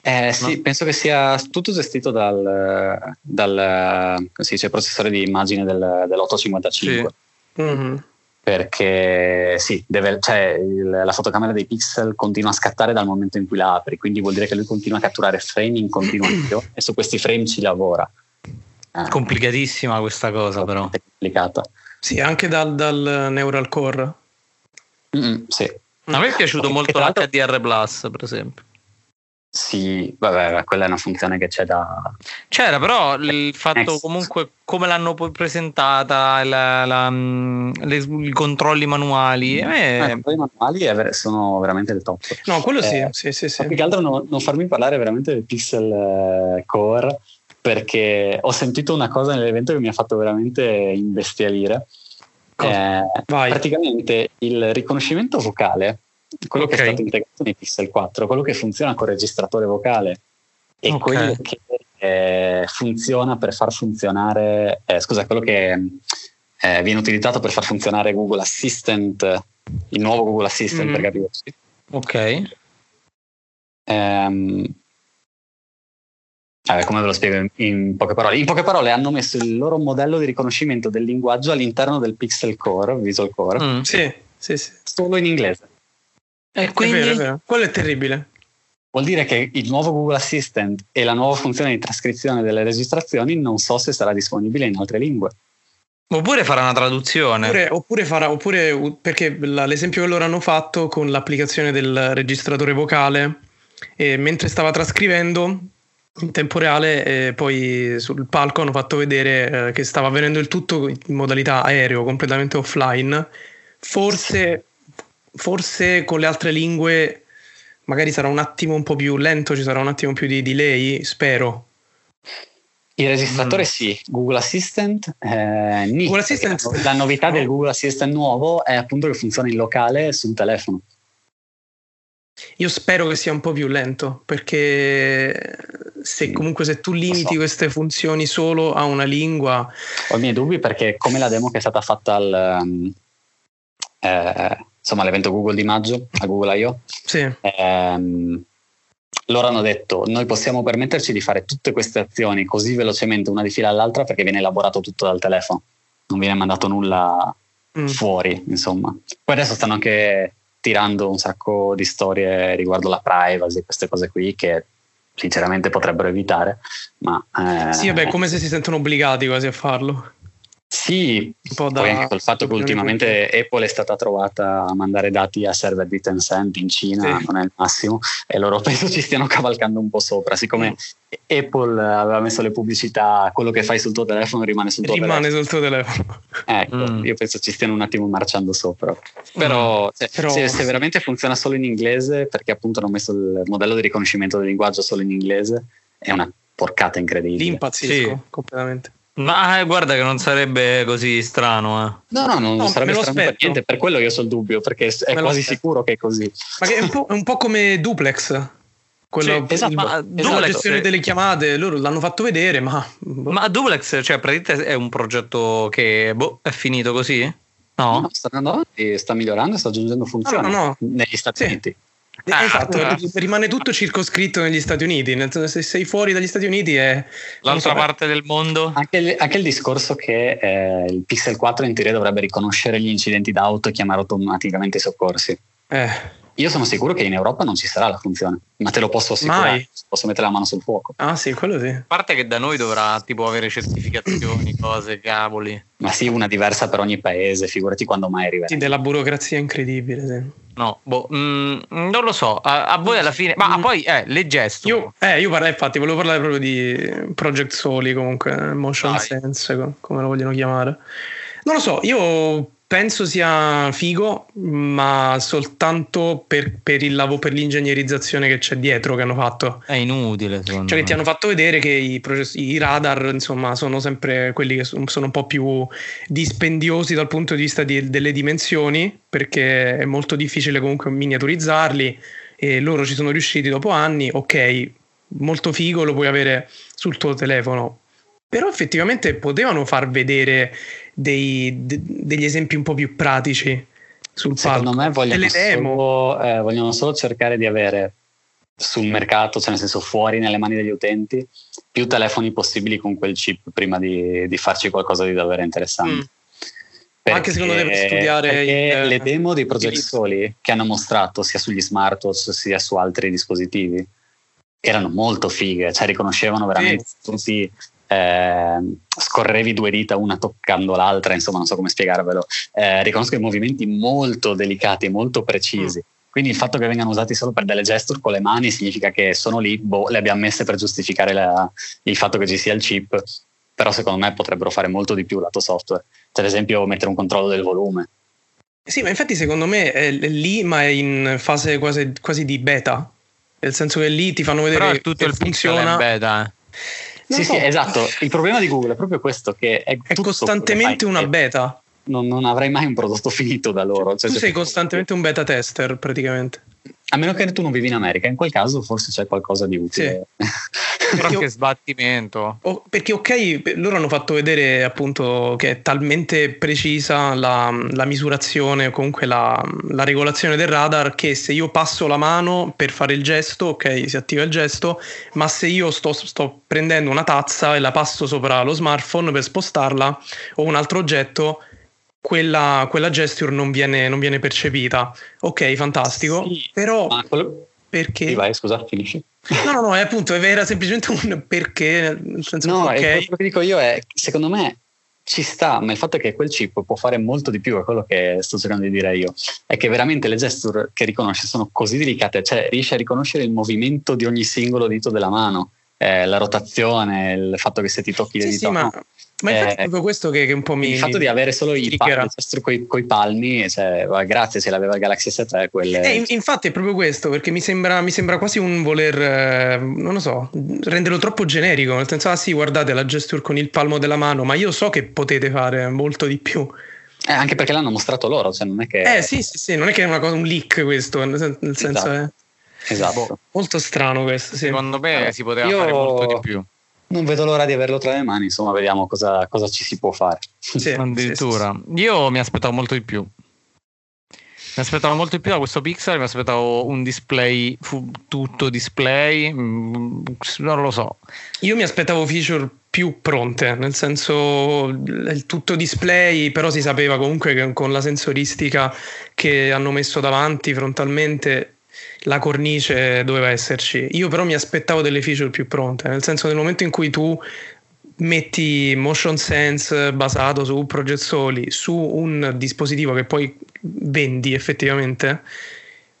Eh, sì, no? penso che sia tutto gestito dal, dal dice, processore di immagine del, dell'855. Sì. Mm-hmm. Perché sì, deve, cioè, il, la fotocamera dei pixel continua a scattare dal momento in cui la apri, quindi vuol dire che lui continua a catturare frame in continuazione [COUGHS] e su questi frame ci lavora. Eh, Complicatissima questa cosa, però. Complicata. Sì, anche dal, dal Neural Core. Mm-hmm, sì. A me è piaciuto molto l'HDR Plus, per esempio. Sì, vabbè, quella è una funzione che c'è da... C'era, però il fatto Next. comunque come l'hanno presentata, la, la, le, i controlli manuali... Mm. Eh, I controlli manuali sono veramente il top. No, quello sì, eh, sì, sì, sì. Più che altro non, non, farmi parlare veramente del Pixel eh, Core, perché ho sentito una cosa nell'evento che mi ha fatto veramente imbestialire. Eh, praticamente il riconoscimento vocale quello okay. che è stato integrato nei Pixel 4, quello che funziona con il registratore vocale e okay. quello che eh, funziona per far funzionare, eh, scusa, quello che eh, viene utilizzato per far funzionare Google Assistant, il nuovo Google Assistant mm. per capirci. Ok. Um, Vabbè, come ve lo spiego in, in, poche parole? In poche parole hanno messo il loro modello di riconoscimento del linguaggio all'interno del Pixel Core, Visual Core. Mm, sì, sì, sì. Solo in inglese. E quindi... È vero, è vero. Quello è terribile. Vuol dire che il nuovo Google Assistant e la nuova funzione di trascrizione delle registrazioni non so se sarà disponibile in altre lingue. Oppure farà una traduzione. Oppure, oppure farà, oppure perché l'esempio che loro hanno fatto con l'applicazione del registratore vocale, eh, mentre stava trascrivendo in tempo reale, eh, poi sul palco hanno fatto vedere eh, che stava avvenendo il tutto in modalità aereo, completamente offline. Forse forse con le altre lingue magari sarà un attimo un po' più lento, ci sarà un attimo più di delay, spero. Il registratore mm. sì, Google Assistant, eh, Google Assistant la novità del Google Assistant nuovo è appunto che funziona in locale sul telefono. Io spero che sia un po' più lento perché se comunque se tu limiti so. queste funzioni solo a una lingua ho i miei dubbi perché come la demo che è stata fatta al, um, eh, insomma l'evento Google di maggio a Google I.O. Sì. Ehm, loro hanno detto noi possiamo permetterci di fare tutte queste azioni così velocemente una di fila all'altra perché viene elaborato tutto dal telefono, non viene mandato nulla mm. fuori, insomma. Poi adesso stanno anche tirando un sacco di storie riguardo la privacy, queste cose qui che sinceramente potrebbero evitare, ma... Eh, sì, vabbè, come se si sentono obbligati quasi a farlo. Sì, poi anche col fatto che ultimamente Apple è stata trovata a mandare dati a server di Tencent in Cina, sì. non è il massimo, e loro [LAUGHS] penso ci stiano cavalcando un po' sopra. Siccome mm. Apple aveva messo le pubblicità, quello che fai sul tuo telefono rimane sul tuo rimane telefono. sul tuo telefono. Ecco, mm. io penso ci stiano un attimo marciando sopra. Però, mm. se, Però... Se, se, veramente funziona solo in inglese, perché appunto hanno messo il modello di riconoscimento del linguaggio solo in inglese, è una porcata incredibile. Lì impazzisco sì. completamente. Ma eh, guarda che non sarebbe così strano. Eh. No, no, non no, sarebbe strano per niente. Per quello io ho il dubbio, perché è me quasi sicuro che è così. Ma che è, un è, un po', come Duplex. Quello, sì, esatto, il, ma Duplex, la gestione delle chiamate, loro l'hanno fatto vedere, ma... Boh. Ma Duplex, cioè, praticamente è un progetto che boh, è finito così? No? no sta andando avanti, sta migliorando, sta aggiungendo funzioni no, no, negli Stati sì. Uniti. Ah, esatto, ah, rimane tutto circoscritto negli Stati Uniti. Se sei fuori dagli Stati Uniti è. L'altra so, parte del mondo. Anche il, anche il discorso che eh, il Pixel 4 in teoria dovrebbe riconoscere gli incidenti d'auto e chiamare automaticamente i soccorsi. Eh. Io sono sicuro che in Europa non ci sarà la funzione, ma te lo posso assicurare. Mai. Posso mettere la mano sul fuoco. Ah, sì, quello sì. A parte che da noi dovrà tipo avere certificazioni, cose, cavoli. Ma sì, una diversa per ogni paese, figurati quando mai arriverà. Sì, della burocrazia incredibile. Sì. No, boh, mm, non lo so. A, a, voi alla fine, ma mm. poi eh, le gesto. Io, eh, io parlo, infatti, volevo parlare proprio di Project Soli, comunque, Motion Dai. Sense, come lo vogliono chiamare. Non lo so, io penso sia figo, ma soltanto per, per, il lavoro, per l'ingegnerizzazione che c'è dietro che hanno fatto. È inutile, Cioè, che ti hanno fatto vedere che i, process- i radar, insomma, sono sempre quelli che sono, sono, un po' più dispendiosi dal punto di vista di, delle dimensioni, perché è molto difficile comunque miniaturizzarli e loro ci sono riusciti dopo anni. Ok, molto figo, lo puoi avere sul tuo telefono. Però effettivamente potevano far vedere dei, de, degli esempi un po' più pratici sul Secondo palco. me vogliono solo, eh, vogliono solo cercare di avere sul mercato, cioè nel senso fuori nelle mani degli utenti, più telefoni possibili con quel chip prima di, di farci qualcosa di davvero interessante. Mm. Perché, Anche secondo te per studiare il, le demo dei Project Soli che hanno mostrato sia sugli smartwatch sia su altri dispositivi erano molto fighe, cioè riconoscevano veramente sì. tutti eh, scorrevi due dita una toccando l'altra, insomma non so come spiegarvelo, eh, riconosco i movimenti molto delicati, molto precisi. Mm. Quindi il fatto che vengano usati solo per delle gesture con le mani significa che sono lì, boh, le abbiamo messe per giustificare la, il fatto che ci sia il chip, però secondo me potrebbero fare molto di più lato software. Cioè, ad esempio mettere un controllo del volume. Sì, ma infatti secondo me è lì, ma è in fase quasi, quasi di beta. Nel senso che lì ti fanno vedere Però tutto il funziona. beta. Eh. Sì, so. sì, esatto. Il problema di Google è proprio questo: che è, è costantemente una beta. Non, non, avrai mai un prodotto [LAUGHS] finito da loro. Cioè, tu sei costantemente un beta tester praticamente. A meno che tu non vivi in America, in quel caso forse c'è qualcosa di utile. Sì. [LAUGHS] Però che sbattimento. Oh, perché ok, loro hanno fatto vedere appunto che è talmente precisa la, la misurazione, comunque la, la, regolazione del radar, che se io passo la mano per fare il gesto, ok, si attiva il gesto, ma se io sto, sto prendendo una tazza e la passo sopra lo smartphone per spostarla o un altro oggetto, quella, quella gesture non viene, non viene, percepita. Ok, fantastico. Sì, però quello... perché? Sì, vai, scusa, finisci. No, no, no, è appunto, era semplicemente un perché. Nel senso no, okay. quello che dico io è, secondo me ci sta, ma il fatto è che quel chip può fare molto di più, è quello che sto cercando di dire io, è che veramente le gesture che riconosce sono così delicate, cioè riesce a riconoscere il movimento di ogni singolo dito della mano, eh, la rotazione, il fatto che se ti tocchi le sì, dita... Sì, ma ma infatti eh, è proprio questo che, che, un po' mi. Il fatto di avere solo i palmi, coi, coi palmi, cioè, grazie, ce l'aveva il Galaxy S3. Quelle... Eh, infatti è proprio questo, perché mi sembra, mi sembra quasi un voler, eh, non lo so, renderlo troppo generico. Nel senso, ah sì, guardate la gesture con il palmo della mano, ma io so che potete fare molto di più. Eh, anche perché l'hanno mostrato loro, cioè non è che. Eh sì, sì, sì, non è che è una cosa, un leak questo, nel senso esatto. è. Esatto. Molto strano questo. Sì. Secondo me si poteva io... fare molto di più non vedo l'ora di averlo tra le mani, insomma, vediamo cosa, cosa ci si può fare. Sì, addirittura. Sì, sì. Io mi aspettavo molto di più. Mi aspettavo molto di più da questo Pixel, mi aspettavo un display tutto display, mm, non lo so. Io mi aspettavo feature più pronte, nel senso il tutto display, però si sapeva comunque che con la sensoristica che hanno messo davanti frontalmente la cornice doveva esserci. Io però mi aspettavo delle feature più pronte, nel senso nel momento in cui tu metti motion sense basato su Project Soli su un dispositivo che poi vendi effettivamente,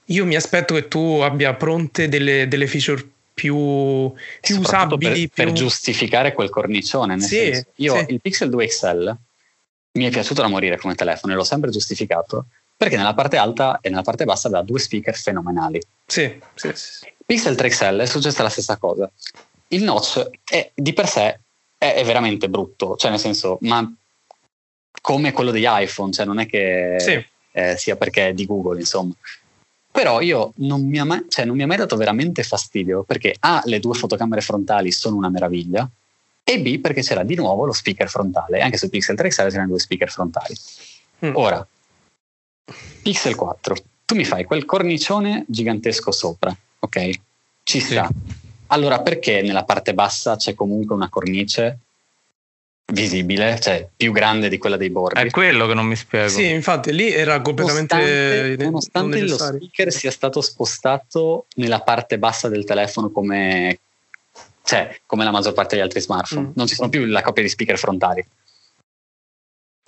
io mi aspetto che tu abbia pronte delle, delle feature più, più usabili. Per, più... per, giustificare quel cornicione. Nel sì, senso, io sì. il Pixel 2 XL mi è piaciuto da morire come telefono e l'ho sempre giustificato perché nella parte alta e nella parte bassa aveva due speaker fenomenali. Sì, sì, sì. Pixel 3 XL è successa la stessa cosa. Il notch è, di per sé è, è, veramente brutto, cioè nel senso, ma come quello degli iPhone, cioè non è che sì. eh, sia perché è di Google, insomma. Però io non mi, mai, cioè non mi ha mai dato veramente fastidio perché A, le due fotocamere frontali sono una meraviglia e B, perché c'era di nuovo lo speaker frontale, anche su Pixel 3 XL c'erano due speaker frontali. Mm. Ora, Pixel 4, tu mi fai quel cornicione gigantesco sopra, ok? Ci sta. Sì. Allora perché nella parte bassa c'è comunque una cornice visibile, cioè più grande di quella dei bordi? È quello che non mi spiego. Sì, infatti lì era completamente nonostante, nonostante lo speaker sia stato spostato nella parte bassa del telefono come cioè, come la maggior parte degli altri smartphone. Mm. Non ci sono più la coppia di speaker frontali.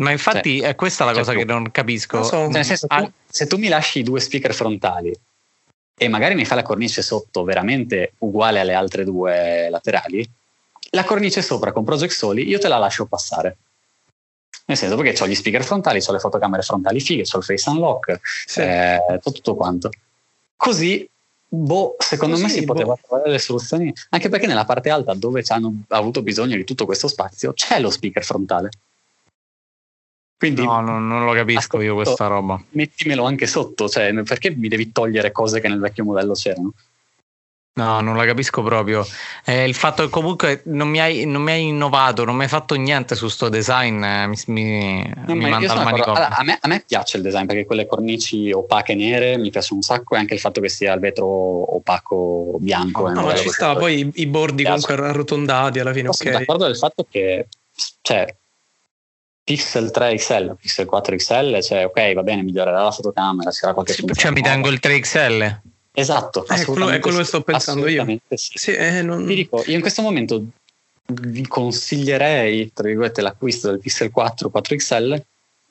Ma infatti cioè, è questa la cosa tu. che non capisco. Non so, cioè, nel senso, ah. tu, se tu mi lasci due speaker frontali e magari mi fai la cornice sotto veramente uguale alle altre due laterali, la cornice sopra con Project Soli io te la lascio passare. Nel senso perché ho gli speaker frontali, ho le fotocamere frontali fighe, ho il face unlock, sì. eh, tutto quanto. Così, boh, secondo Così, me si boh. poteva trovare delle soluzioni, anche perché nella parte alta dove ci hanno avuto bisogno di tutto questo spazio c'è lo speaker frontale. Quindi, no, non, non lo capisco ascolto, io questa roba. Mettimelo anche sotto, cioè perché mi devi togliere cose che nel vecchio modello c'erano? No, non la capisco proprio. Eh, il fatto che comunque non mi, hai, non mi hai innovato, non mi hai fatto niente su sto design, eh, mi, mi, no, mi manda al manicomio. Allora, a, me, a, me, piace il design perché quelle cornici opache nere mi piace un sacco e anche il fatto che sia il vetro opaco bianco. No, ma ci sta, poi i, i bordi comunque arrotondati alla fine. ok. Sono d'accordo del fatto che cioè, Pixel 3 XL, Pixel 4 XL, cioè ok, va bene, migliorerà la fotocamera, sarà qualche sì, Cioè mi tengo il 3 XL. Esatto, eh, quello, è quello che sto pensando io. Sì. Sì, eh, non... Ti dico, io in questo momento vi consiglierei, tra virgolette, l'acquisto del Pixel 4 4 XL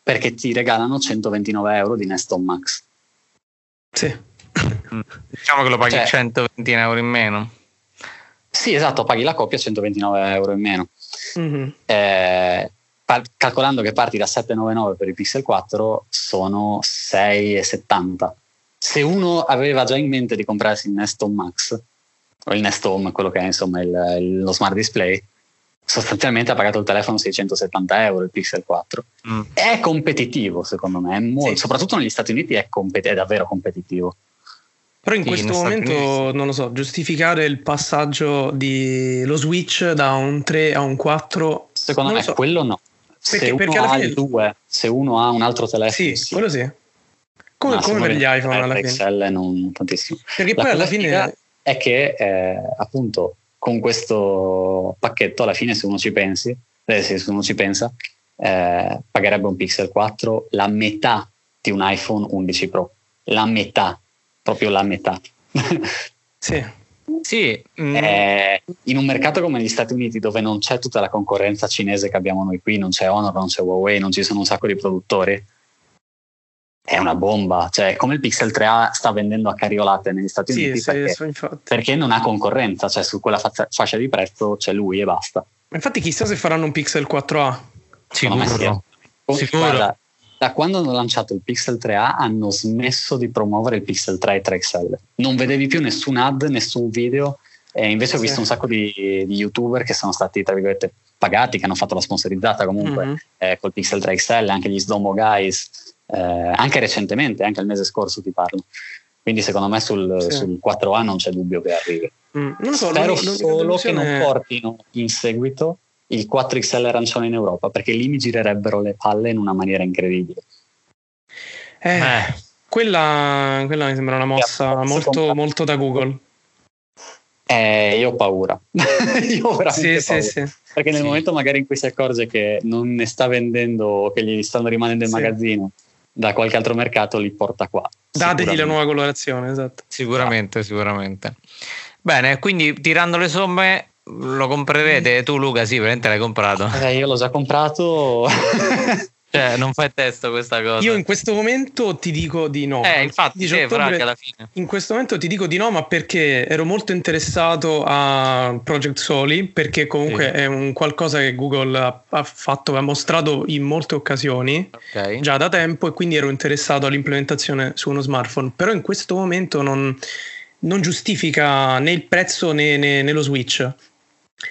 perché ti regalano 129 euro di Neston Max. Sì. Mm. Diciamo che lo paghi cioè, 120 euro in meno. Sì, esatto, paghi la coppia 129 euro in meno. Mm-hmm. Eh, par- calcolando che parti da 799 per il Pixel 4 sono 6,70. Se uno aveva già in mente di comprarsi il Nest Home Max, o il Nest Home, quello che è insomma il, il, lo smart display, sostanzialmente ha pagato il telefono 670 euro il Pixel 4. Mm. È competitivo secondo me, molto, sì. soprattutto negli Stati Uniti è, compet- è davvero competitivo. Però in sì, questo momento, non lo so, giustificare il passaggio di lo switch da un 3 a un 4... Secondo me so. quello no. Perché, se perché ha il 2, se uno ha un altro telefono... Sì, sì. quello sì. Come, come per gli iPhone alla fine. XL non tantissimo. Perché La poi alla fine... È che eh, appunto con questo pacchetto alla fine se uno ci pensi, eh, se uno ci pensa, eh, pagherebbe un Pixel 4 la metà di un iPhone 11 Pro. La metà, proprio la metà. sì. [LAUGHS] Sì. Mm. Eh, in un mercato come gli Stati Uniti dove non c'è tutta la concorrenza cinese che abbiamo noi qui, non c'è Honor, non c'è Huawei, non ci sono un sacco di produttori, è una bomba. Cioè, come il Pixel 3A sta vendendo a cariolate negli Stati sì, Uniti sì, perché, perché, non ha concorrenza, cioè su quella fa- fascia di prezzo c'è lui e basta. Infatti, chissà se faranno un Pixel 4A. Sicuro. Sicuro. Guarda, da quando hanno lanciato il Pixel 3A hanno smesso di promuovere il Pixel 3 e 3XL. Non vedevi più nessun ad, nessun video. E invece ho visto un sacco di, di, youtuber che sono stati, tra virgolette, pagati, che hanno fatto la sponsorizzata comunque mm-hmm. eh, col Pixel 3XL, anche gli Sdomo Guys eh, anche recentemente, anche il mese scorso ti parlo. Quindi secondo me sul, sì. sul 4A non c'è dubbio che arrivi. Mm, non so, Spero solo che non portino in seguito il 4XL arancione in Europa, perché lì mi girerebbero le palle in una maniera incredibile. Eh, eh. Quella, quella, mi sembra una mossa molto, molto da Google. Eh, io ho paura. [LAUGHS] io ho veramente sì, paura. Sì, sì. Perché nel momento magari in cui si accorge che non ne sta vendendo o che gli stanno rimanendo in magazzino da qualche altro mercato li porta qua. Dategli la nuova colorazione, esatto. Sicuramente, sicuramente. Bene, quindi tirando le somme lo comprerete? Tu Luca sì, veramente l'hai comprato. Eh, io l'ho già comprato. [LAUGHS] Cioè, non fai testo questa cosa. Io in questo momento ti dico di no. Eh, infatti, sì, ottobre, alla fine. In questo momento ti dico di no, ma perché ero molto interessato a Project Soli, perché comunque sì. è un qualcosa che Google ha, ha fatto, ha mostrato in molte occasioni, okay. già da tempo, e quindi ero interessato all'implementazione su uno smartphone. Però in questo momento non, non giustifica né il prezzo né, né, né lo switch.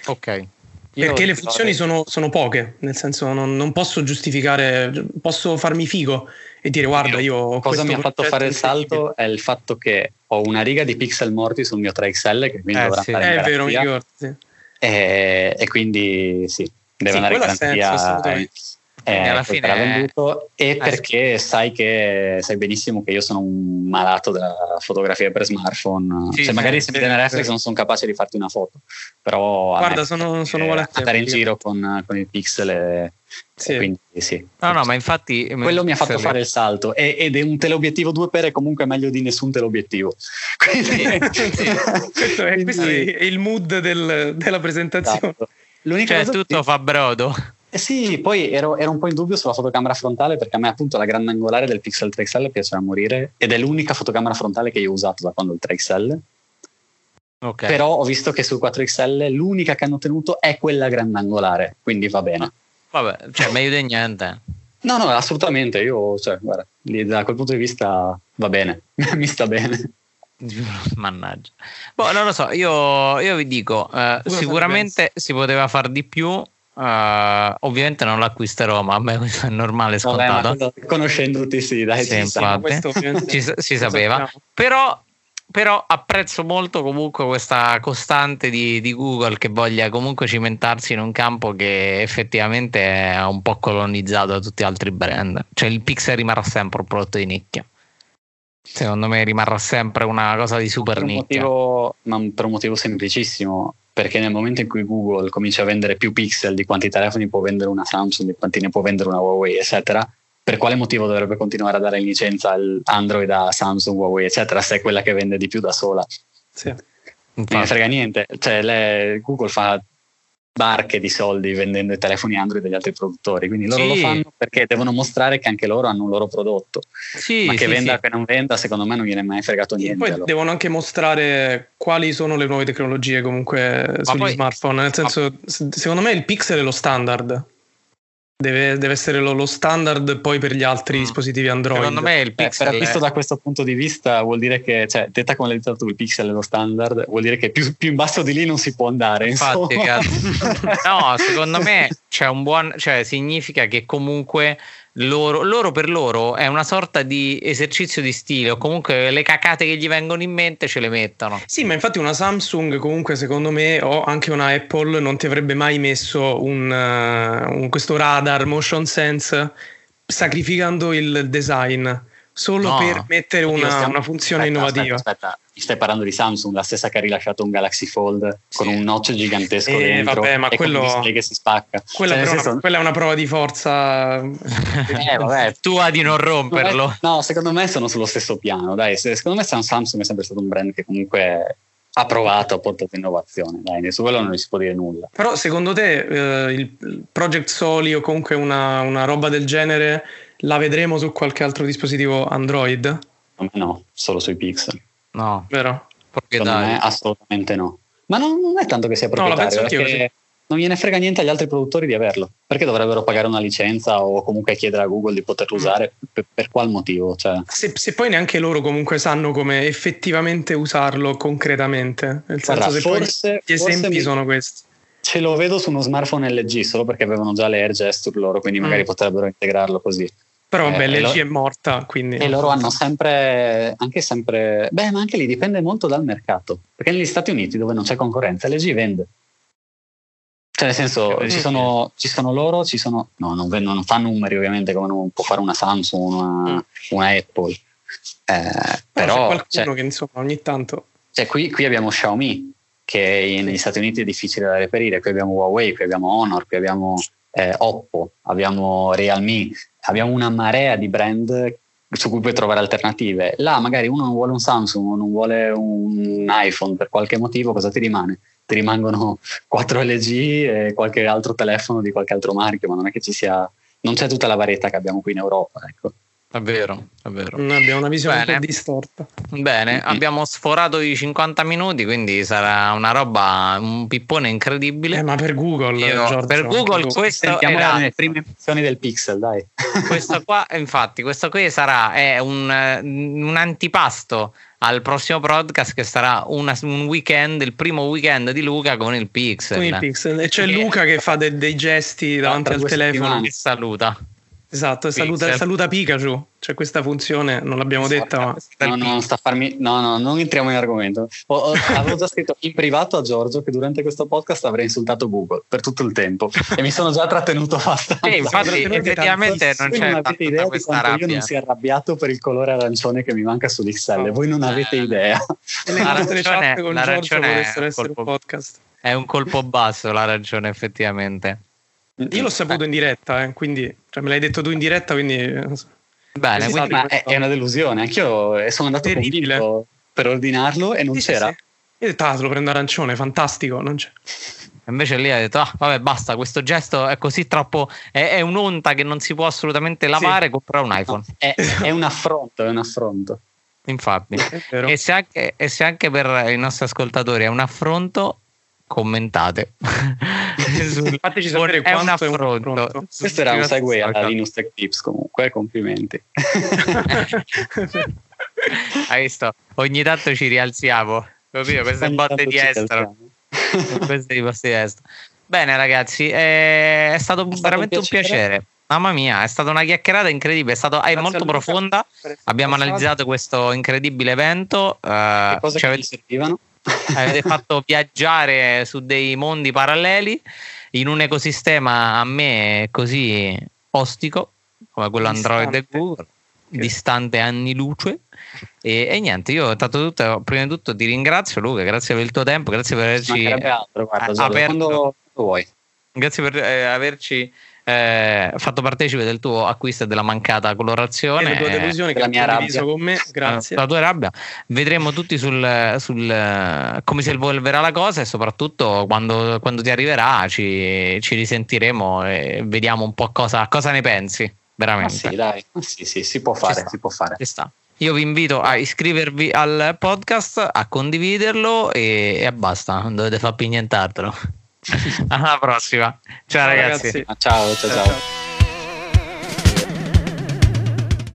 Ok. Perché le funzioni sono, sono, poche, nel senso non, non, posso giustificare, posso farmi figo e dire guarda io... Cosa mi ha fatto fare il salto è il fatto che ho una riga di pixel morti sul mio 3XL che quindi eh, dovrà sì. andare in È vero, mi ricordo, sì. e, e, quindi sì, deve sì, andare in garanzia. Senso, eh, alla fine venduto e eh, perché sai che sai benissimo che io sono un malato della fotografia per smartphone. Sì, cioè, magari se mi viene reflex non sono capace di farti una foto però guarda sono, sono andare in giro con, con il pixel e, sì. quindi sì. No no ma infatti quello mi ha fatto fare il salto e, ed è un teleobiettivo 2 per è comunque meglio di nessun teleobiettivo. Quindi, sì. questo, è, questo, è, il mood del, della presentazione. Esatto. L'unica cioè, tutto ti... fa brodo eh sì, poi ero, ero, un po' in dubbio sulla fotocamera frontale perché a me appunto la grande angolare del Pixel 3XL piace a morire ed è l'unica fotocamera frontale che io ho usato da quando il 3XL. Okay. Però ho visto che sul 4XL l'unica che hanno tenuto è quella grandangolare, quindi va bene. Vabbè, cioè meglio di niente. No, no, assolutamente. Io, cioè, guarda, da quel punto di vista va bene, [LAUGHS] mi sta bene. Mannaggia. Boh, non lo so, io, io vi dico, eh, sicuramente si poteva far di più. Uh, ovviamente non l'acquisterò, ma a me questo è normale, scontato. Vabbè, conoscendoti, sì, dai, sì, ci, [LAUGHS] si sapeva. Però, però, apprezzo molto comunque questa costante di, di, Google che voglia comunque cimentarsi in un campo che effettivamente è un po' colonizzato da tutti gli altri brand. Cioè il Pixel rimarrà sempre un prodotto di nicchia. Secondo me rimarrà sempre una cosa di super nicchia. Motivo, ma per un motivo semplicissimo perché nel momento in cui Google comincia a vendere più pixel di quanti telefoni può vendere una Samsung, di quanti ne può vendere una Huawei, eccetera, per quale motivo dovrebbe continuare a dare in licenza Android a Samsung, Huawei, eccetera, se è quella che vende di più da sola? Sì. Non frega niente. Cioè, le, Google fa barche di soldi vendendo i telefoni Android degli altri produttori, quindi loro sì. lo fanno perché devono mostrare che anche loro hanno un loro prodotto. Sì, Ma che sì, venda o che non venda, secondo me non viene mai fregato niente. Poi allora. devono anche mostrare quali sono le nuove tecnologie comunque Ma sugli poi, smartphone, nel senso, secondo me il Pixel è lo standard. Deve, deve, essere lo, lo, standard poi per gli altri mm. dispositivi Android. Secondo me il Pixel. Eh, visto è... da questo punto di vista, vuol dire che, cioè, detta come l'hai detto tu, il Pixel è lo standard, vuol dire che più, più in basso di lì non si può andare. Infatti, [LAUGHS] no, secondo me c'è un buon, cioè, significa che comunque loro, loro, per loro è una sorta di esercizio di stile o comunque le cacate che gli vengono in mente ce le mettono. Sì, ma infatti una Samsung comunque secondo me o anche una Apple non ti avrebbe mai messo un, uh, un, questo radar motion sense sacrificando il design solo no, per mettere una, stiamo... una funzione aspetta, innovativa. Aspetta, aspetta, stai parlando di Samsung, la stessa che ha rilasciato un Galaxy Fold sì. con un notch gigantesco eh, dentro vabbè, ma e quello, che si spacca. Quella, cioè, senso... una, quella, è una prova di forza [LAUGHS] eh, vabbè, tua di non romperlo. No, secondo me sono sullo stesso piano. Dai, secondo me Samsung è sempre stato un brand che comunque ha provato, ha portato innovazione. Dai, su quello non si può dire nulla. Però secondo te eh, il Project Soli o comunque una, una roba del genere la vedremo su qualche altro dispositivo Android? No, solo sui Pixel. No, vero? Me assolutamente no. Ma non, non, è tanto che sia proprietario, no, perché non gliene frega niente agli altri produttori di averlo. Perché dovrebbero pagare una licenza o comunque chiedere a Google di poterlo mm. usare? Per, per, qual motivo? Cioè... Se, se, poi neanche loro comunque sanno come effettivamente usarlo concretamente. Nel senso, Guarda, se forse, gli esempi mi... sono questi ce lo vedo su uno smartphone LG solo perché avevano già le Air Gesture loro, quindi magari mm. potrebbero integrarlo così. Però vabbè, eh, LG è morta, quindi... E loro hanno sempre, anche sempre... Beh, ma anche lì dipende molto dal mercato. Perché negli Stati Uniti, dove non c'è concorrenza, LG vende. Cioè, nel senso, ci sono, ci sono, loro, ci sono... No, non, vendono, non fanno numeri ovviamente come non può fare una Samsung, una, mm. una Apple. Eh, però... C'è qualcuno cioè, che, insomma, ogni tanto... Cioè, qui, qui abbiamo Xiaomi, che negli Stati Uniti è difficile da reperire. Qui abbiamo Huawei, qui abbiamo Honor, qui abbiamo eh, Oppo, abbiamo Realme, abbiamo una marea di brand su cui puoi trovare alternative. Là magari uno non vuole un Samsung o non vuole un iPhone per qualche motivo, cosa ti rimane? Ti rimangono [LAUGHS] 4 LG e qualche altro telefono di qualche altro marchio, ma non è che ci sia, non c'è tutta la varietà che abbiamo qui in Europa. Ecco. È vero, è vero. abbiamo una visione Bene. un po' distorta. Bene, mm-hmm. abbiamo sforato i 50 minuti, quindi sarà una roba, un pippone incredibile. Eh, ma per Google, Io, Giorgio, per Google questo era le prime funzioni del Pixel, dai. [LAUGHS] Questo qua, infatti, questo qui sarà un, un, antipasto al prossimo podcast che sarà una, un weekend, il primo weekend di Luca con il Pixel. Con il Pixel. E c'è. Luca che fa de- dei gesti davanti al telefono. Che saluta. Esatto, saluta, saluta, Pikachu. C'è questa funzione, non l'abbiamo detta, ma. No, no, sta farmi... no, no, non entriamo in argomento. Ho, ho, avevo già scritto in privato a Giorgio che durante questo podcast avrei insultato Google per tutto il tempo e mi sono già trattenuto abbastanza. Sì, infatti, effettivamente non c'è. Non avete idea di quanto rabbia. io non sia arrabbiato per il colore arancione che mi manca sull'XL. No. Voi non avete eh. idea. Le nostre chat con Giorgio potessero essere un podcast. È un colpo basso la ragione, effettivamente. Io l'ho saputo in diretta, eh, quindi cioè, me l'hai detto tu in diretta, quindi. Bene, quindi, ma è, è, una delusione. Anch'io sono andato convinto per ordinarlo e non sì, c'era. Sì, sì. Io ho detto, ah, te lo prendo arancione, fantastico, non c'è. [LAUGHS] Invece lì ha detto, ah, vabbè, basta, questo gesto è così troppo. È, è un'onta che non si può assolutamente lavare. Sì. Comprare un iPhone. No, [LAUGHS] è, è, un affronto, è un affronto. Infatti, e se, anche, e se anche per i nostri ascoltatori è un affronto, commentate. [LAUGHS] Fateci sapere è un affronto. È un Questo era un segue alla Linux Tech Tips comunque, complimenti. [LAUGHS] Hai visto? Ogni tanto ci rialziamo. Capito? Queste botte di estero. Queste botte di estero. Bene ragazzi, è, è stato è veramente un piacere. un piacere. Mamma mia, è stata una chiacchierata incredibile, è, stato, è molto profonda. Abbiamo analizzato questo incredibile evento. Uh, che cosa ci avete... servivano? Avete fatto viaggiare su dei mondi paralleli in un ecosistema a me così ostico come quello distante. Android e Google, distante anni luce. E, e, niente, io tanto tutto, prima di tutto ti ringrazio Luca, grazie per il tuo tempo, grazie per averci altro, guarda, aperto, Grazie per eh, averci eh, fatto partecipe del tuo acquisto e della mancata colorazione. E la tua delusione che la mia rabbia con me, grazie. La tua rabbia. Vedremo tutti sul, sul come si evolverà la cosa e soprattutto quando, quando ti arriverà ci, ci, risentiremo e vediamo un po' cosa, cosa ne pensi. Veramente. Ah sì, dai, ah sì, sì, si può fare, si può fare. Ci sta. Io vi invito a iscrivervi al podcast, a condividerlo e, e basta, non dovete fare più nient'altro. Alla prossima. Ciao, ciao ragazzi. ragazzi. ciao, ciao. ciao. ciao.